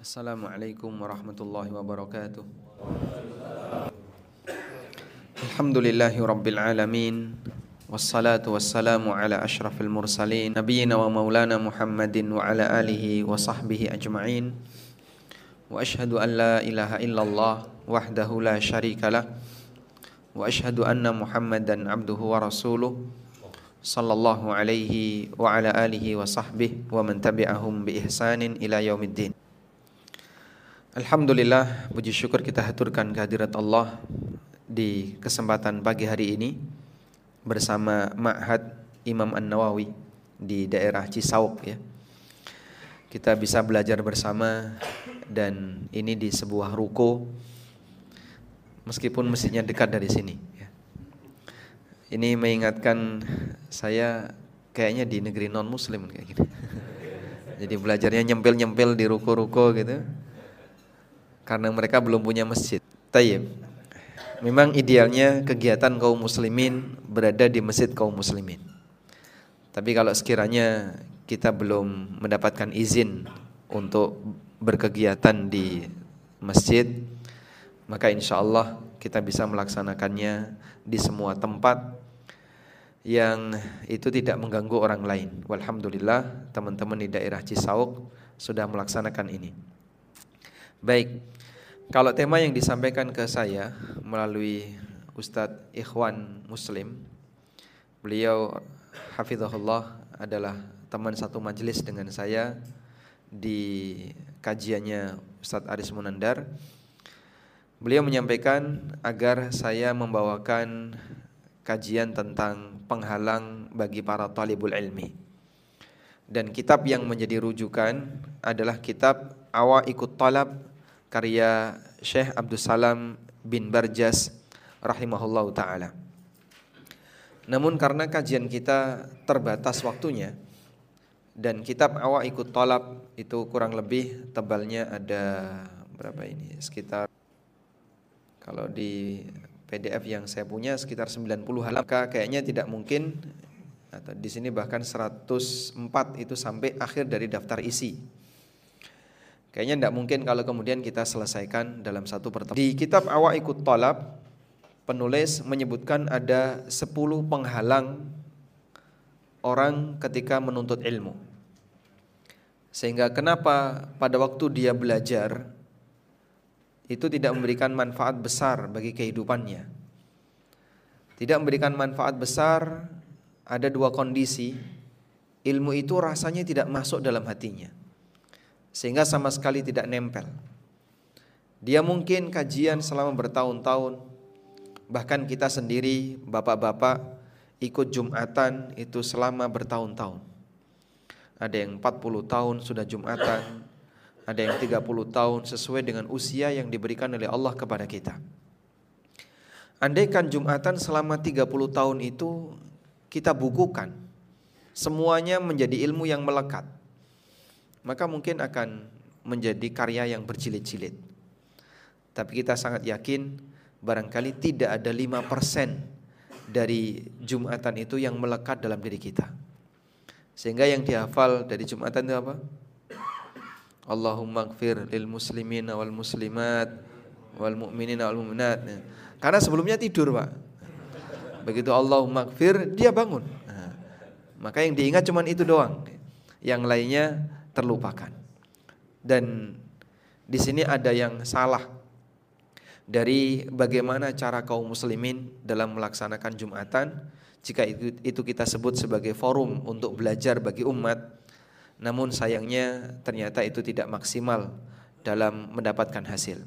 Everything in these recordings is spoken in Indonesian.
السلام عليكم ورحمة الله وبركاته الحمد لله رب العالمين والصلاة والسلام على أشرف المرسلين نبينا ومولانا محمد وعلى آله وصحبه أجمعين وأشهد أن لا إله إلا الله وحده لا شريك له وأشهد أن محمدا عبده ورسوله صلى الله عليه وعلى آله وصحبه ومن تبعهم بإحسان إلى يوم الدين Alhamdulillah puji syukur kita haturkan kehadirat Allah Di kesempatan pagi hari ini bersama Ma'had Imam An-Nawawi di daerah Cisauk ya. Kita bisa belajar bersama dan ini di sebuah ruko meskipun mestinya dekat dari sini ya. Ini mengingatkan saya kayaknya di negeri non muslim kayak gini. Jadi belajarnya nyempil-nyempil di ruko-ruko gitu. Karena mereka belum punya masjid. Tayyib. Memang idealnya kegiatan kaum muslimin berada di masjid kaum muslimin. Tapi kalau sekiranya kita belum mendapatkan izin untuk berkegiatan di masjid, maka insya Allah kita bisa melaksanakannya di semua tempat yang itu tidak mengganggu orang lain. Walhamdulillah teman-teman di daerah Cisauk sudah melaksanakan ini. Baik, kalau tema yang disampaikan ke saya melalui Ustadz Ikhwan Muslim, beliau hafizahullah adalah teman satu majelis dengan saya di kajiannya Ustadz Aris Munandar. Beliau menyampaikan agar saya membawakan kajian tentang penghalang bagi para talibul ilmi. Dan kitab yang menjadi rujukan adalah kitab Awa Ikut Talab karya Syekh Abdul Salam bin Barjas rahimahullahu taala. Namun karena kajian kita terbatas waktunya dan kitab Awa Ikut Talab itu kurang lebih tebalnya ada berapa ini? Sekitar kalau di PDF yang saya punya sekitar 90 halaman kayaknya tidak mungkin atau di sini bahkan 104 itu sampai akhir dari daftar isi Kayaknya tidak mungkin kalau kemudian kita selesaikan dalam satu pertemuan. Di kitab Ikut Talab, penulis menyebutkan ada 10 penghalang orang ketika menuntut ilmu. Sehingga kenapa pada waktu dia belajar itu tidak memberikan manfaat besar bagi kehidupannya. Tidak memberikan manfaat besar ada dua kondisi. Ilmu itu rasanya tidak masuk dalam hatinya sehingga sama sekali tidak nempel. Dia mungkin kajian selama bertahun-tahun, bahkan kita sendiri, bapak-bapak, ikut Jumatan itu selama bertahun-tahun. Ada yang 40 tahun sudah Jumatan, ada yang 30 tahun sesuai dengan usia yang diberikan oleh Allah kepada kita. Andaikan Jumatan selama 30 tahun itu kita bukukan, semuanya menjadi ilmu yang melekat maka mungkin akan menjadi karya yang berjilid-jilid. Tapi kita sangat yakin barangkali tidak ada 5% dari Jumatan itu yang melekat dalam diri kita. Sehingga yang dihafal dari Jumatan itu apa? Allahumma gfir lil muslimin wal muslimat wal mu'minin wal mu'minat. Karena sebelumnya tidur, Pak. Begitu Allahumma gfir, dia bangun. Nah, maka yang diingat cuma itu doang. Yang lainnya terlupakan. Dan di sini ada yang salah dari bagaimana cara kaum muslimin dalam melaksanakan Jumatan jika itu, itu kita sebut sebagai forum untuk belajar bagi umat namun sayangnya ternyata itu tidak maksimal dalam mendapatkan hasil.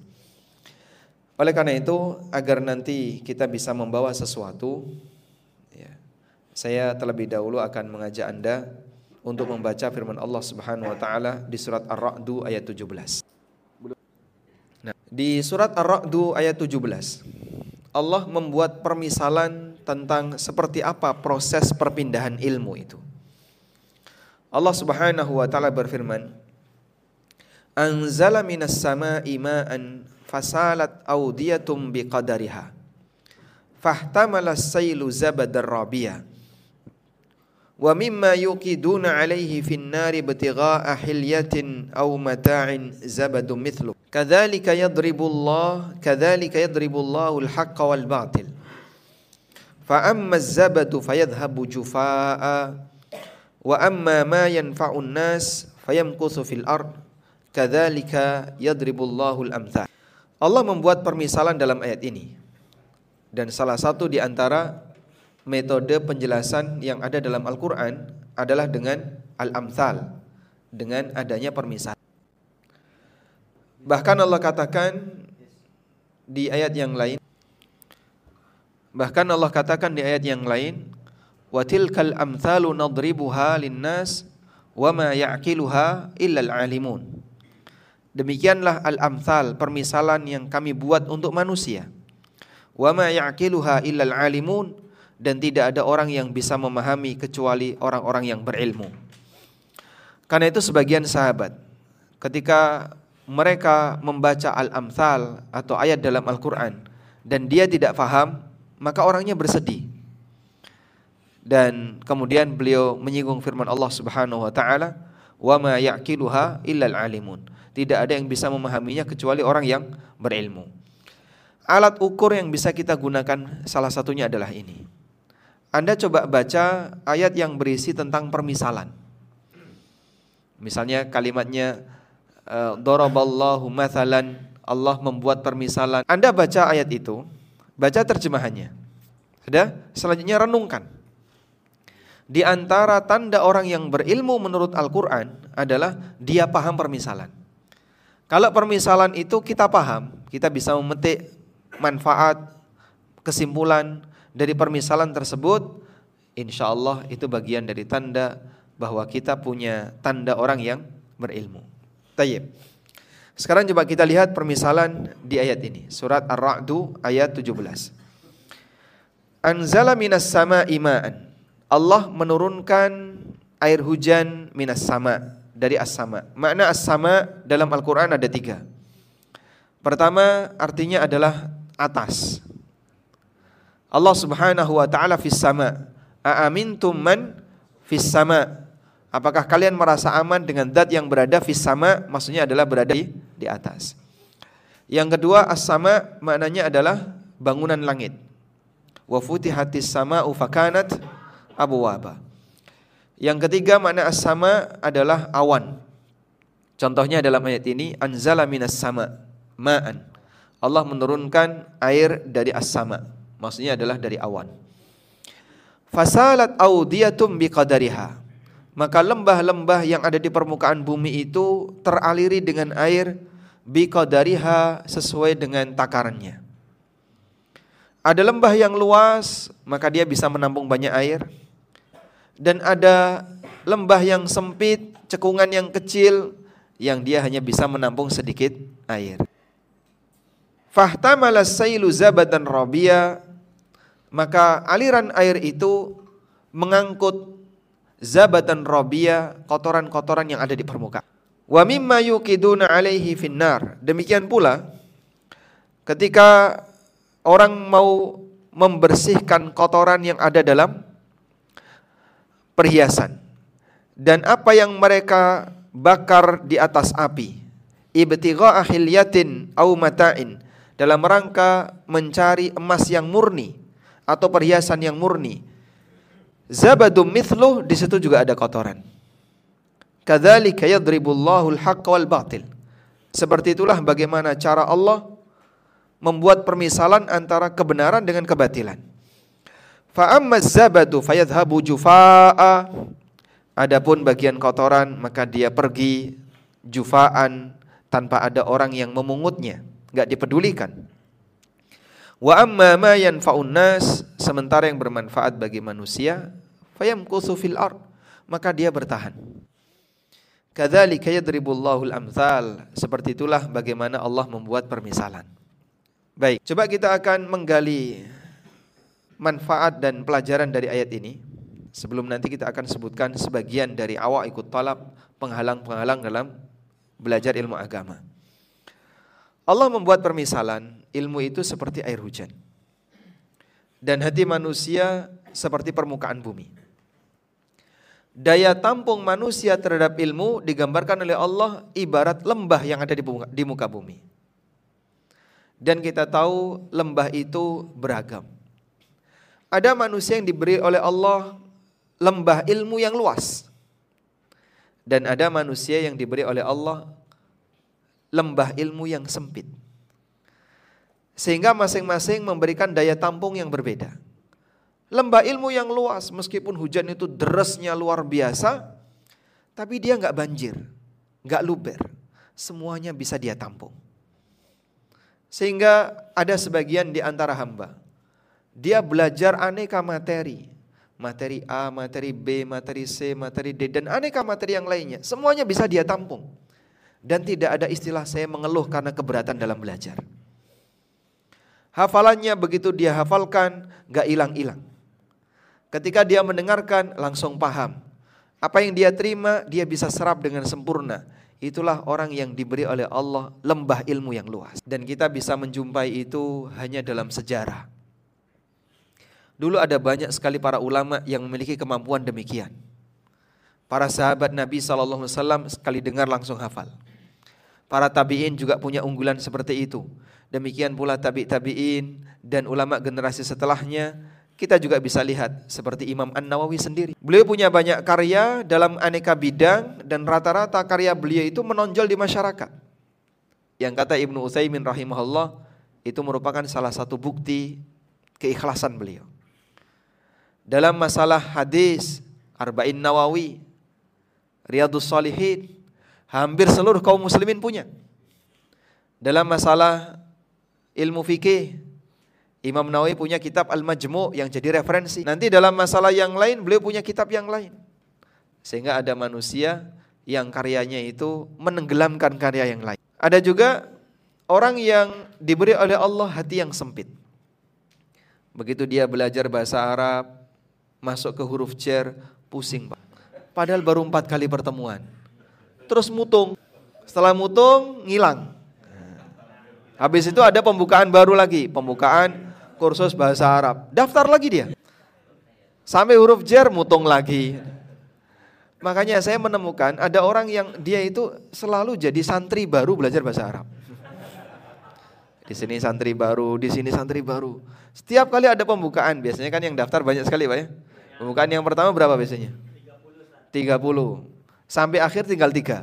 Oleh karena itu agar nanti kita bisa membawa sesuatu ya, saya terlebih dahulu akan mengajak Anda untuk membaca firman Allah Subhanahu wa taala di surat Ar-Ra'd ayat 17. Nah, di surat Ar-Ra'd ayat 17 Allah membuat permisalan tentang seperti apa proses perpindahan ilmu itu. Allah Subhanahu wa taala berfirman, "Anzala minas sama'i ma'an fasalat awdiyatum biqadariha. Fahtamala as-sailu zabadar rabiyah." Wa mimma yuqiduna alaihi fin nari batigha'a hilyatin aw mata'in zabadun mithlu. Kadzalika yadribullah kadzalika yadribullahu al-haqqa wal batil. Fa amma az-zabadu fayadhhabu jufaa'a wa amma ma yanfa'un nas fayamkuthu fil ard. Kadzalika yadribullahu al-amthal. Allah membuat permisalan dalam ayat ini. Dan salah satu di antara metode penjelasan yang ada dalam Al-Quran adalah dengan al-amthal, dengan adanya permisalan. Bahkan Allah katakan di ayat yang lain, bahkan Allah katakan di ayat yang lain, wa tilkal amthalu nadribuha linnas wa ma ya'qiluha illa al-alimun. Demikianlah al-amthal, permisalan yang kami buat untuk manusia. Wa ma ya'qiluha illa al-alimun dan tidak ada orang yang bisa memahami kecuali orang-orang yang berilmu. Karena itu sebagian sahabat ketika mereka membaca al-amthal atau ayat dalam Al-Qur'an dan dia tidak faham, maka orangnya bersedih. Dan kemudian beliau menyinggung firman Allah Subhanahu wa taala, "Wa ma ya'qiluha illa al-alimun." Tidak ada yang bisa memahaminya kecuali orang yang berilmu. Alat ukur yang bisa kita gunakan salah satunya adalah ini. Anda coba baca ayat yang berisi tentang permisalan. Misalnya kalimatnya eh, daraballahu mathalan Allah membuat permisalan. Anda baca ayat itu, baca terjemahannya. Sudah? Selanjutnya renungkan. Di antara tanda orang yang berilmu menurut Al-Qur'an adalah dia paham permisalan. Kalau permisalan itu kita paham, kita bisa memetik manfaat, kesimpulan, dari permisalan tersebut insya Allah itu bagian dari tanda bahwa kita punya tanda orang yang berilmu. Tayyib. Sekarang coba kita lihat permisalan di ayat ini. Surat Ar-Ra'du ayat 17. Anzala minas sama imaan. Allah menurunkan air hujan minas sama dari as-sama. Makna as-sama dalam Al-Quran ada tiga. Pertama artinya adalah atas. Allah Subhanahu wa taala fis sama. Aamintum man fis sama. Apakah kalian merasa aman dengan zat yang berada fis sama? Maksudnya adalah berada di, di atas. Yang kedua as-sama maknanya adalah bangunan langit. Wa futihatis sama'u fakanat abwaba. Yang ketiga makna as-sama adalah awan. Contohnya dalam ayat ini anzala minas sama ma'an. Allah menurunkan air dari as-sama maksudnya adalah dari awan. Fasalat audiyatum biqadariha. Maka lembah-lembah yang ada di permukaan bumi itu teraliri dengan air biqadariha sesuai dengan takarannya. Ada lembah yang luas, maka dia bisa menampung banyak air. Dan ada lembah yang sempit, cekungan yang kecil, yang dia hanya bisa menampung sedikit air. Fahtamala sailu zabatan rabia maka aliran air itu mengangkut zabatan robia kotoran-kotoran yang ada di permukaan. Wa mimma yuqiduna alaihi finnar. Demikian pula ketika orang mau membersihkan kotoran yang ada dalam perhiasan dan apa yang mereka bakar di atas api ibtigha'a hilyatin au mata'in dalam rangka mencari emas yang murni atau perhiasan yang murni. Zabadum mithluh di situ juga ada kotoran. Kadzalika yadribullahu al-haqq wal batil. Seperti itulah bagaimana cara Allah membuat permisalan antara kebenaran dengan kebatilan. Fa amma zabadu fayadhhabu jufaa. Adapun bagian kotoran maka dia pergi jufaan tanpa ada orang yang memungutnya, enggak dipedulikan. Wa amma ma yanfa'un nas sementara yang bermanfaat bagi manusia fayamkuthu fil ard maka dia bertahan. Kadzalika yadribullahu al-amthal seperti itulah bagaimana Allah membuat permisalan. Baik, coba kita akan menggali manfaat dan pelajaran dari ayat ini. Sebelum nanti kita akan sebutkan sebagian dari awak ikut talab penghalang-penghalang dalam belajar ilmu agama. Allah membuat permisalan, ilmu itu seperti air hujan. Dan hati manusia seperti permukaan bumi. Daya tampung manusia terhadap ilmu digambarkan oleh Allah ibarat lembah yang ada di muka, bumi. Dan kita tahu lembah itu beragam. Ada manusia yang diberi oleh Allah lembah ilmu yang luas. Dan ada manusia yang diberi oleh Allah lembah ilmu yang sempit. Sehingga masing-masing memberikan daya tampung yang berbeda. Lembah ilmu yang luas, meskipun hujan itu derasnya luar biasa, tapi dia nggak banjir, nggak luber. Semuanya bisa dia tampung. Sehingga ada sebagian di antara hamba, dia belajar aneka materi, materi A, materi B, materi C, materi D, dan aneka materi yang lainnya. Semuanya bisa dia tampung. Dan tidak ada istilah saya mengeluh karena keberatan dalam belajar. Hafalannya begitu dia hafalkan, gak hilang-hilang. Ketika dia mendengarkan langsung paham. Apa yang dia terima dia bisa serap dengan sempurna. Itulah orang yang diberi oleh Allah lembah ilmu yang luas. Dan kita bisa menjumpai itu hanya dalam sejarah. Dulu ada banyak sekali para ulama yang memiliki kemampuan demikian. Para sahabat Nabi SAW sekali dengar langsung hafal. Para tabi'in juga punya unggulan seperti itu. Demikian pula tabi' tabi'in dan ulama generasi setelahnya kita juga bisa lihat seperti Imam An-Nawawi sendiri. Beliau punya banyak karya dalam aneka bidang dan rata-rata karya beliau itu menonjol di masyarakat. Yang kata Ibnu Utsaimin rahimahullah itu merupakan salah satu bukti keikhlasan beliau. Dalam masalah hadis, Arba'in Nawawi, Riyadus Salihin, hampir seluruh kaum muslimin punya. Dalam masalah ilmu fikih, Imam Nawawi punya kitab Al-Majmu' yang jadi referensi. Nanti dalam masalah yang lain beliau punya kitab yang lain. Sehingga ada manusia yang karyanya itu menenggelamkan karya yang lain. Ada juga orang yang diberi oleh Allah hati yang sempit. Begitu dia belajar bahasa Arab, masuk ke huruf cer, pusing. Padahal baru empat kali pertemuan. Terus mutung. Setelah mutung, ngilang. Habis itu ada pembukaan baru lagi, pembukaan kursus bahasa Arab. Daftar lagi dia. Sampai huruf jer mutung lagi. Makanya saya menemukan ada orang yang dia itu selalu jadi santri baru belajar bahasa Arab. Di sini santri baru, di sini santri baru. Setiap kali ada pembukaan, biasanya kan yang daftar banyak sekali Pak ya. Pembukaan yang pertama berapa biasanya? 30. Sampai akhir tinggal 3.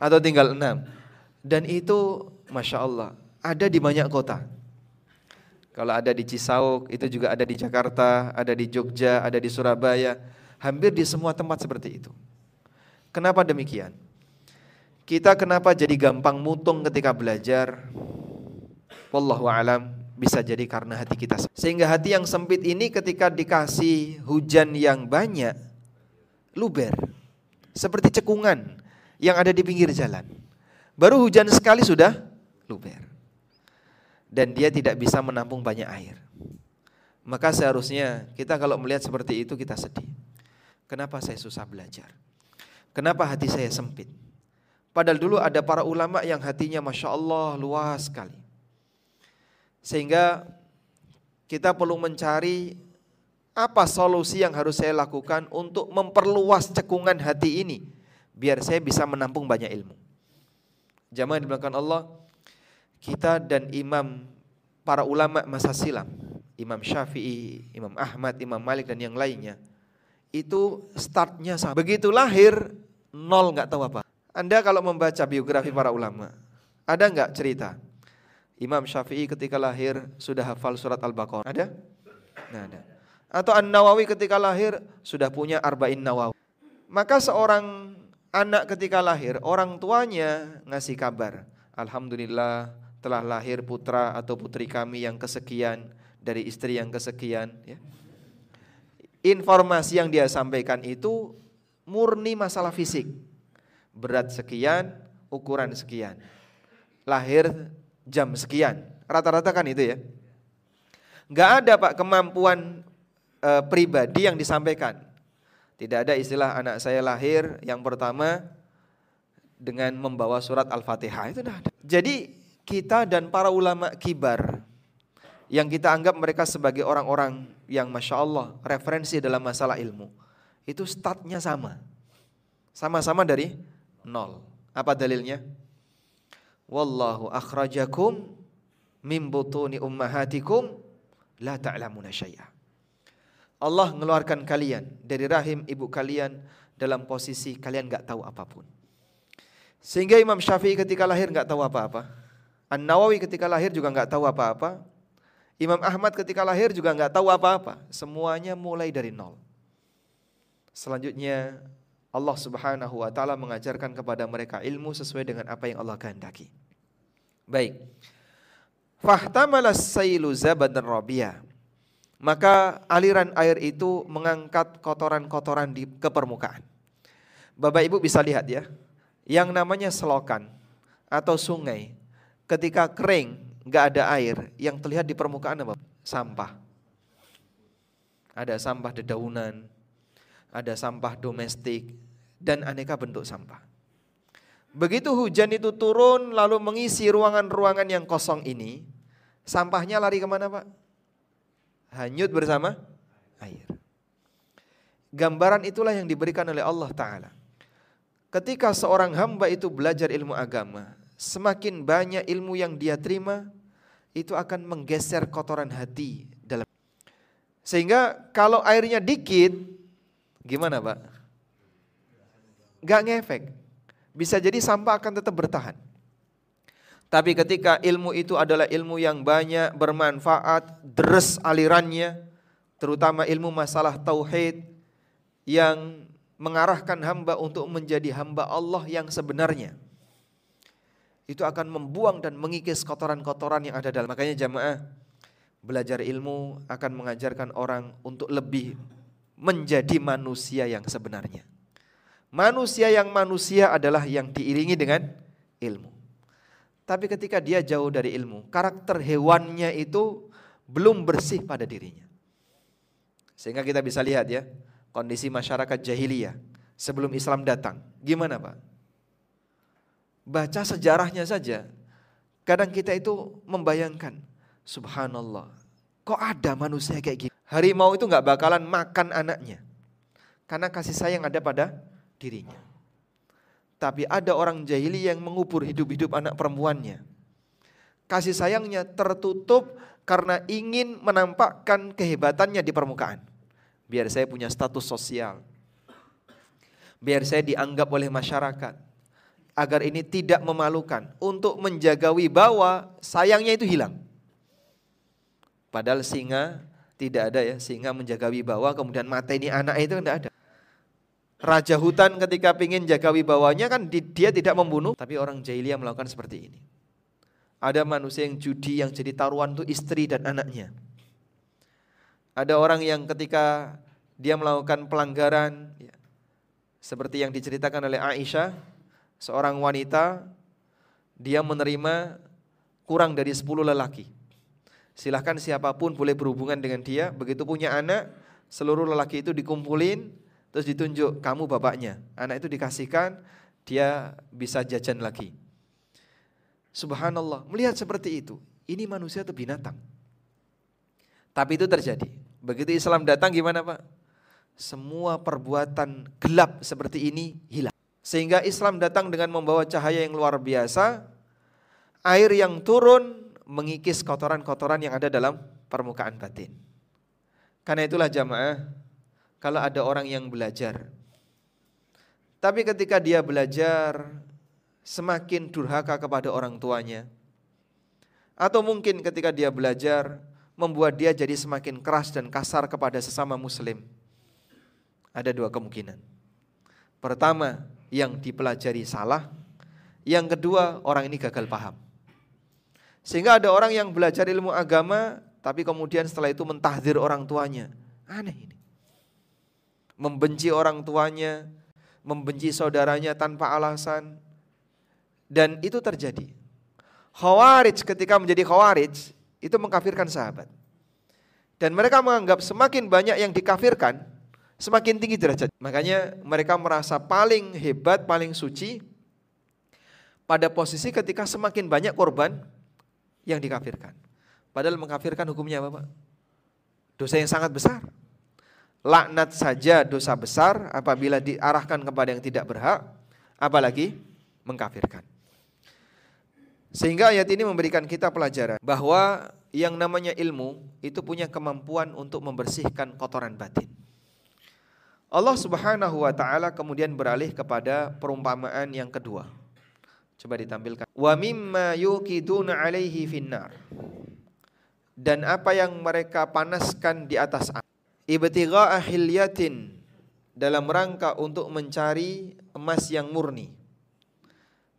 Atau tinggal 6. Dan itu Masya Allah ada di banyak kota. Kalau ada di Cisauk, itu juga ada di Jakarta, ada di Jogja, ada di Surabaya, hampir di semua tempat seperti itu. Kenapa demikian? Kita kenapa jadi gampang mutung ketika belajar? Wallahu alam bisa jadi karena hati kita. Sehingga hati yang sempit ini ketika dikasih hujan yang banyak, luber. Seperti cekungan yang ada di pinggir jalan. Baru hujan sekali sudah luber dan dia tidak bisa menampung banyak air. Maka seharusnya kita kalau melihat seperti itu kita sedih. Kenapa saya susah belajar? Kenapa hati saya sempit? Padahal dulu ada para ulama yang hatinya Masya Allah luas sekali. Sehingga kita perlu mencari apa solusi yang harus saya lakukan untuk memperluas cekungan hati ini. Biar saya bisa menampung banyak ilmu. Jamaah di belakang Allah, kita dan imam para ulama masa silam, Imam Syafi'i, Imam Ahmad, Imam Malik dan yang lainnya, itu startnya sama. Begitu lahir nol nggak tahu apa. Anda kalau membaca biografi para ulama, ada nggak cerita Imam Syafi'i ketika lahir sudah hafal surat Al-Baqarah? Ada? Nggak ada. Atau An Nawawi ketika lahir sudah punya Arba'in Nawawi. Maka seorang anak ketika lahir, orang tuanya ngasih kabar, Alhamdulillah telah lahir putra atau putri kami yang kesekian dari istri yang kesekian ya. Informasi yang dia sampaikan itu murni masalah fisik. Berat sekian, ukuran sekian. Lahir jam sekian. Rata-rata kan itu ya. Enggak ada Pak kemampuan e, pribadi yang disampaikan. Tidak ada istilah anak saya lahir yang pertama dengan membawa surat Al-Fatihah itu tidak ada. Jadi kita dan para ulama kibar yang kita anggap mereka sebagai orang-orang yang masya Allah referensi dalam masalah ilmu itu statnya sama, sama-sama dari nol. Apa dalilnya? Wallahu akhrajakum min butuni ummahatikum la ta'lamuna syai'a. Allah mengeluarkan kalian dari rahim ibu kalian dalam posisi kalian nggak tahu apa pun. Sehingga Imam Syafi'i ketika lahir nggak tahu apa-apa. An Nawawi ketika lahir juga nggak tahu apa-apa. Imam Ahmad ketika lahir juga nggak tahu apa-apa. Semuanya mulai dari nol. Selanjutnya Allah Subhanahu wa taala mengajarkan kepada mereka ilmu sesuai dengan apa yang Allah kehendaki. Baik. Fahtamalas sailu zabadan. Maka aliran air itu mengangkat kotoran-kotoran di ke permukaan. Bapak Ibu bisa lihat ya, yang namanya selokan atau sungai ketika kering nggak ada air, yang terlihat di permukaan apa? Sampah. Ada sampah dedaunan, ada sampah domestik, dan aneka bentuk sampah. Begitu hujan itu turun lalu mengisi ruangan-ruangan yang kosong ini, sampahnya lari ke mana Pak? Hanyut bersama air. Gambaran itulah yang diberikan oleh Allah Ta'ala. Ketika seorang hamba itu belajar ilmu agama, semakin banyak ilmu yang dia terima, itu akan menggeser kotoran hati dalam. Sehingga kalau airnya dikit, gimana Pak? Gak ngefek. Bisa jadi sampah akan tetap bertahan. Tapi ketika ilmu itu adalah ilmu yang banyak bermanfaat, deres alirannya, terutama ilmu masalah tauhid yang mengarahkan hamba untuk menjadi hamba Allah yang sebenarnya itu akan membuang dan mengikis kotoran-kotoran yang ada dalam. Makanya jamaah belajar ilmu akan mengajarkan orang untuk lebih menjadi manusia yang sebenarnya. Manusia yang manusia adalah yang diiringi dengan ilmu. Tapi ketika dia jauh dari ilmu, karakter hewannya itu belum bersih pada dirinya. Sehingga kita bisa lihat ya, kondisi masyarakat jahiliyah sebelum Islam datang. Gimana Pak? Baca sejarahnya saja. Kadang kita itu membayangkan, subhanallah, kok ada manusia kayak gini? Harimau itu nggak bakalan makan anaknya. Karena kasih sayang ada pada dirinya. Tapi ada orang jahili yang mengubur hidup-hidup anak perempuannya. Kasih sayangnya tertutup karena ingin menampakkan kehebatannya di permukaan. Biar saya punya status sosial. Biar saya dianggap oleh masyarakat agar ini tidak memalukan. Untuk menjaga wibawa, sayangnya itu hilang. Padahal singa tidak ada ya, singa menjaga wibawa kemudian mata ini anak itu tidak ada. Raja hutan ketika ingin jaga wibawanya kan dia tidak membunuh, tapi orang jahiliyah melakukan seperti ini. Ada manusia yang judi yang jadi taruhan itu istri dan anaknya. Ada orang yang ketika dia melakukan pelanggaran, ya, seperti yang diceritakan oleh Aisyah, seorang wanita dia menerima kurang dari 10 lelaki. Silahkan siapa pun boleh berhubungan dengan dia, begitu punya anak, seluruh lelaki itu dikumpulin, terus ditunjuk kamu bapaknya. Anak itu dikasihkan, dia bisa jajan lagi. Subhanallah, melihat seperti itu, ini manusia atau binatang? Tapi itu terjadi. Begitu Islam datang gimana Pak? Semua perbuatan gelap seperti ini hilang. Sehingga Islam datang dengan membawa cahaya yang luar biasa. Air yang turun mengikis kotoran-kotoran yang ada dalam permukaan batin. Karena itulah jamaah, kalau ada orang yang belajar, tapi ketika dia belajar semakin durhaka kepada orang tuanya, atau mungkin ketika dia belajar membuat dia jadi semakin keras dan kasar kepada sesama muslim. Ada dua kemungkinan. Pertama, yang dipelajari salah. Yang kedua, orang ini gagal paham. Sehingga ada orang yang belajar ilmu agama, tapi kemudian setelah itu mentahdir orang tuanya. Aneh ini. Membenci orang tuanya, membenci saudaranya tanpa alasan. Dan itu terjadi. Khawarij ketika menjadi khawarij, itu mengkafirkan sahabat. Dan mereka menganggap semakin banyak yang dikafirkan, semakin tinggi derajat. Makanya mereka merasa paling hebat, paling suci pada posisi ketika semakin banyak korban yang dikafirkan. Padahal mengkafirkan hukumnya apa Pak? Dosa yang sangat besar. Laknat saja dosa besar apabila diarahkan kepada yang tidak berhak, apalagi mengkafirkan. Sehingga ayat ini memberikan kita pelajaran bahwa yang namanya ilmu itu punya kemampuan untuk membersihkan kotoran batin. Allah Subhanahu wa taala kemudian beralih kepada perumpamaan yang kedua. Coba ditampilkan. Wa mimma yuqiduna alaihi finnar dan apa yang mereka panaskan di atas ibtigha'a hilyatin dalam rangka untuk mencari emas yang murni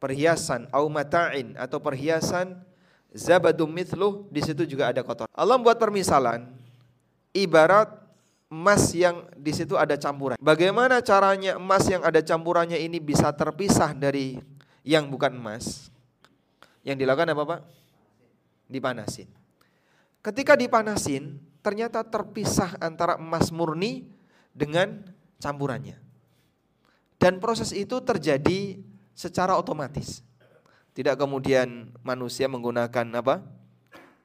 perhiasan au mata'in atau perhiasan zabadum mithluh di situ juga ada kotor. Allah membuat permisalan ibarat emas yang di situ ada campuran. Bagaimana caranya emas yang ada campurannya ini bisa terpisah dari yang bukan emas? Yang dilakukan apa, Pak? Dipanasin. Ketika dipanasin, ternyata terpisah antara emas murni dengan campurannya. Dan proses itu terjadi secara otomatis. Tidak kemudian manusia menggunakan apa?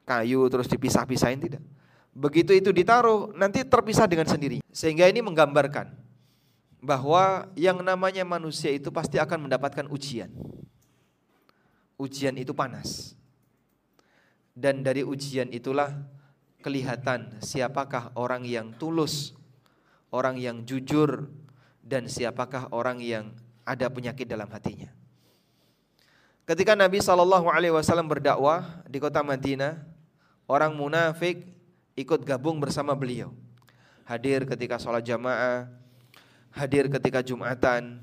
kayu terus dipisah-pisahin tidak. Begitu itu ditaruh nanti terpisah dengan sendiri. Sehingga ini menggambarkan bahwa yang namanya manusia itu pasti akan mendapatkan ujian. Ujian itu panas. Dan dari ujian itulah kelihatan siapakah orang yang tulus, orang yang jujur, dan siapakah orang yang ada penyakit dalam hatinya. Ketika Nabi Shallallahu Alaihi Wasallam berdakwah di kota Madinah, orang munafik ikut gabung bersama beliau. Hadir ketika sholat jamaah, hadir ketika jumatan.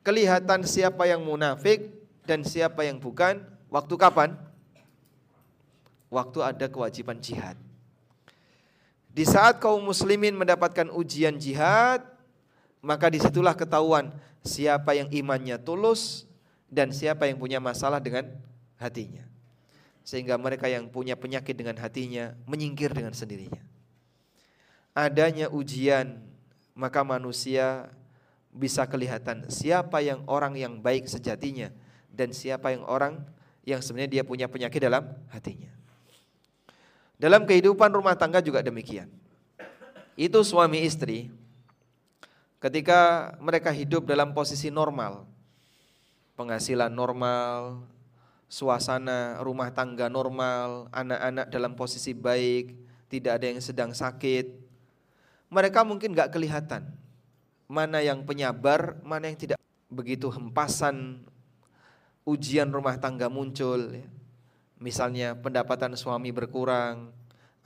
Kelihatan siapa yang munafik dan siapa yang bukan. Waktu kapan? waktu ada kewajiban jihad. Di saat kaum muslimin mendapatkan ujian jihad, maka di situlah ketahuan siapa yang imannya tulus dan siapa yang punya masalah dengan hatinya. Sehingga mereka yang punya penyakit dengan hatinya menyingkir dengan sendirinya. Adanya ujian, maka manusia bisa kelihatan siapa yang orang yang baik sejatinya dan siapa yang orang yang sebenarnya dia punya penyakit dalam hatinya. Dalam kehidupan rumah tangga juga demikian. Itu suami istri ketika mereka hidup dalam posisi normal, penghasilan normal, suasana rumah tangga normal, anak-anak dalam posisi baik, tidak ada yang sedang sakit, mereka mungkin gak kelihatan mana yang penyabar, mana yang tidak. Begitu hempasan ujian rumah tangga muncul, ya. Misalnya pendapatan suami berkurang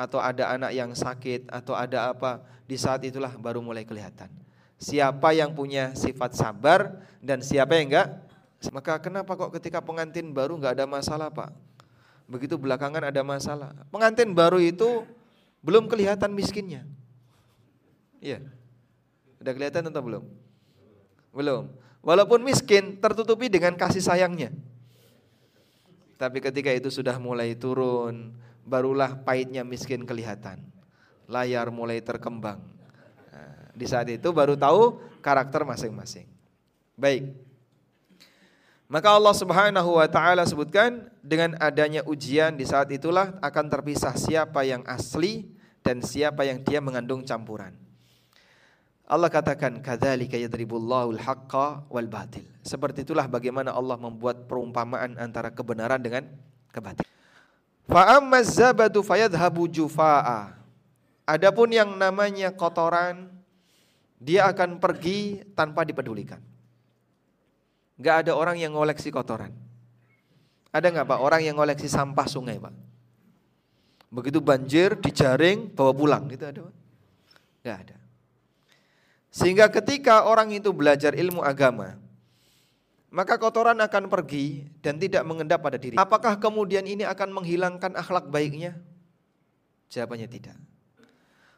atau ada anak yang sakit atau ada apa, di saat itulah baru mulai kelihatan. Siapa yang punya sifat sabar dan siapa yang enggak? Maka kenapa kok ketika pengantin baru enggak ada masalah, Pak? Begitu belakangan ada masalah. Pengantin baru itu belum kelihatan miskinnya. Iya. Udah kelihatan atau belum? Belum. Walaupun miskin tertutupi dengan kasih sayangnya. Tapi ketika itu sudah mulai turun, barulah pahitnya miskin kelihatan. Layar mulai terkembang. Nah, di saat itu baru tahu karakter masing-masing. Baik. Maka Allah Subhanahu wa taala sebutkan dengan adanya ujian di saat itulah akan terpisah siapa yang asli dan siapa yang dia mengandung campuran. Allah katakan kadzalika yadribullahu al-haqqa wal batil. Seperti itulah bagaimana Allah membuat perumpamaan antara kebenaran dengan kebatilan. Fa ammaz zabadu fayadhhabu jufaa. Adapun yang namanya kotoran dia akan pergi tanpa dipedulikan. Gak ada orang yang ngoleksi kotoran. Ada nggak pak orang yang ngoleksi sampah sungai pak? Begitu banjir dijaring bawa pulang gitu ada pak? Gak ada. Sehingga ketika orang itu belajar ilmu agama, maka kotoran akan pergi dan tidak mengendap pada diri. Apakah kemudian ini akan menghilangkan akhlak baiknya? Jawabannya tidak.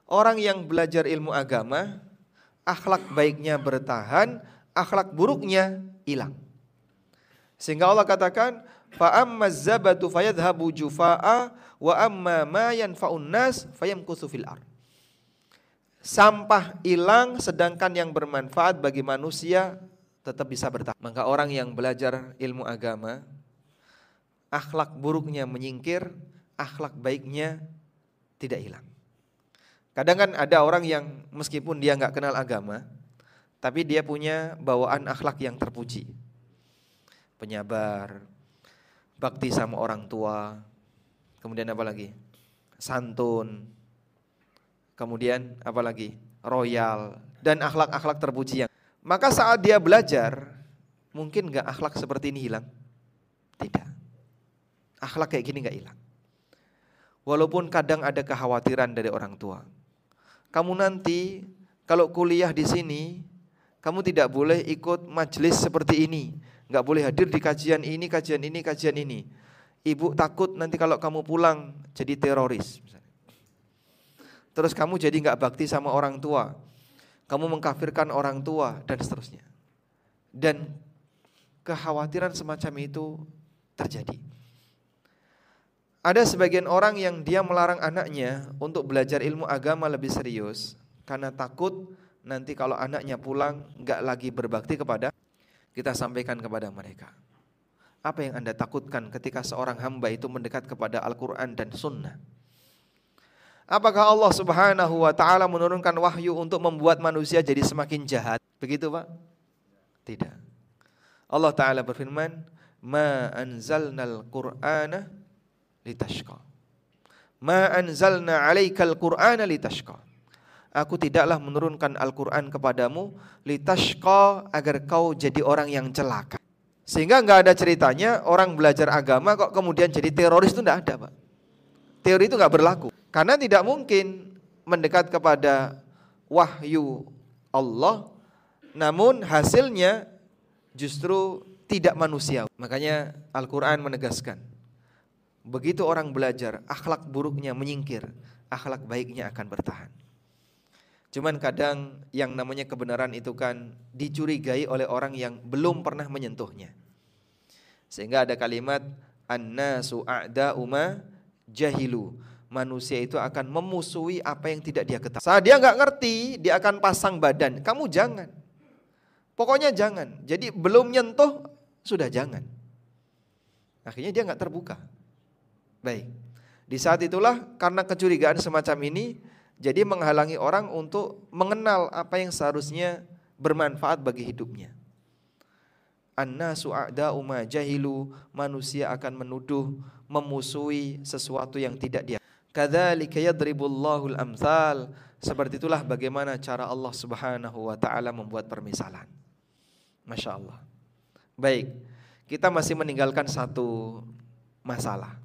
Orang yang belajar ilmu agama, akhlak baiknya bertahan, akhlak buruknya hilang. Sehingga Allah katakan, fa fayadhhabu jufaa wa amma ma yanfa'un nas ardh sampah hilang sedangkan yang bermanfaat bagi manusia tetap bisa bertahan. Maka orang yang belajar ilmu agama, akhlak buruknya menyingkir, akhlak baiknya tidak hilang. Kadang kan ada orang yang meskipun dia nggak kenal agama, tapi dia punya bawaan akhlak yang terpuji. Penyabar, bakti sama orang tua, kemudian apa lagi? Santun, kemudian apa lagi? Royal dan akhlak-akhlak terpuji yang. Maka saat dia belajar, mungkin nggak akhlak seperti ini hilang? Tidak. Akhlak kayak gini nggak hilang. Walaupun kadang ada kekhawatiran dari orang tua kamu nanti kalau kuliah di sini, kamu tidak boleh ikut majelis seperti ini. Nggak boleh hadir di kajian ini, kajian ini, kajian ini. Ibu takut nanti kalau kamu pulang jadi teroris. Terus kamu jadi nggak bakti sama orang tua. Kamu mengkafirkan orang tua dan seterusnya. Dan kekhawatiran semacam itu terjadi. Ada sebagian orang yang dia melarang anaknya untuk belajar ilmu agama lebih serius karena takut nanti kalau anaknya pulang nggak lagi berbakti kepada kita sampaikan kepada mereka. Apa yang Anda takutkan ketika seorang hamba itu mendekat kepada Al-Quran dan Sunnah? Apakah Allah subhanahu wa ta'ala menurunkan wahyu untuk membuat manusia jadi semakin jahat? Begitu Pak? Tidak. Allah ta'ala berfirman, Ma anzalnal qur'ana litashqa. Ma anzalna 'alaikal Qur'ana litashqa. Aku tidaklah menurunkan Al-Qur'an kepadamu litashqa agar kau jadi orang yang celaka. Sehingga nggak ada ceritanya orang belajar agama kok kemudian jadi teroris itu enggak ada, Pak. Teori itu nggak berlaku. Karena tidak mungkin mendekat kepada wahyu Allah namun hasilnya justru tidak manusia. Makanya Al-Qur'an menegaskan Begitu orang belajar, akhlak buruknya menyingkir, akhlak baiknya akan bertahan. Cuman kadang yang namanya kebenaran itu kan dicurigai oleh orang yang belum pernah menyentuhnya. Sehingga ada kalimat annasu a'da'uma jahilu. Manusia itu akan memusuhi apa yang tidak dia ketahui. Saat dia nggak ngerti, dia akan pasang badan. Kamu jangan. Pokoknya jangan. Jadi belum nyentuh sudah jangan. Akhirnya dia nggak terbuka. Baik. Di saat itulah karena kecurigaan semacam ini jadi menghalangi orang untuk mengenal apa yang seharusnya bermanfaat bagi hidupnya. Annasu a'da'u ma jahilu, manusia akan menuduh, memusuhi sesuatu yang tidak dia. Kadzalika yadribullahu al-amsal. Seperti itulah bagaimana cara Allah Subhanahu wa taala membuat permisalan. Masya Allah. Baik, kita masih meninggalkan satu masalah.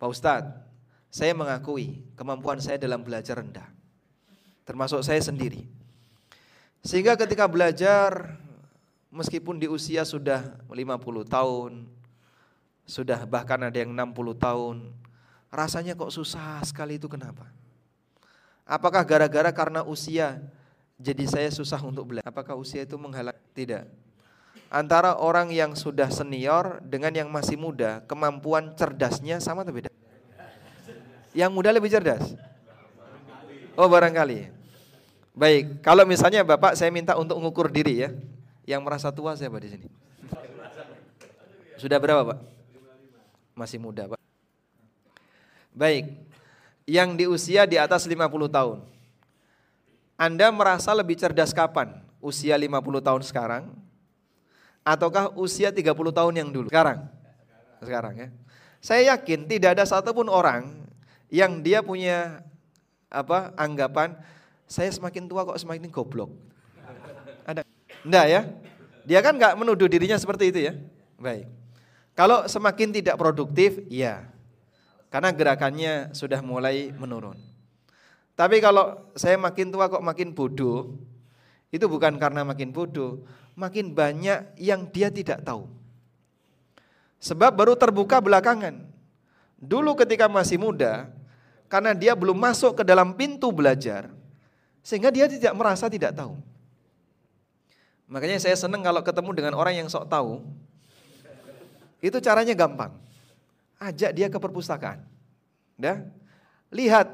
Pak Ustadz, saya mengakui kemampuan saya dalam belajar rendah. Termasuk saya sendiri. Sehingga ketika belajar, meskipun di usia sudah 50 tahun, sudah bahkan ada yang 60 tahun, rasanya kok susah sekali itu kenapa? Apakah gara-gara karena usia jadi saya susah untuk belajar? Apakah usia itu menghalang? Tidak antara orang yang sudah senior dengan yang masih muda, kemampuan cerdasnya sama atau beda? Yang muda lebih cerdas? Oh barangkali. Baik, kalau misalnya Bapak saya minta untuk mengukur diri ya. Yang merasa tua siapa di sini? Sudah berapa Pak? Masih muda Pak. Baik, yang di usia di atas 50 tahun. Anda merasa lebih cerdas kapan? Usia 50 tahun sekarang ataukah usia 30 tahun yang dulu? Sekarang. Sekarang ya. Saya yakin tidak ada satupun orang yang dia punya apa anggapan saya semakin tua kok semakin goblok. Ada? Enggak ya? Dia kan nggak menuduh dirinya seperti itu ya. Baik. Kalau semakin tidak produktif, ya. Karena gerakannya sudah mulai menurun. Tapi kalau saya makin tua kok makin bodoh, itu bukan karena makin bodoh, makin banyak yang dia tidak tahu. Sebab baru terbuka belakangan. Dulu ketika masih muda, karena dia belum masuk ke dalam pintu belajar, sehingga dia tidak merasa tidak tahu. Makanya saya senang kalau ketemu dengan orang yang sok tahu. Itu caranya gampang. Ajak dia ke perpustakaan. Dah? Lihat,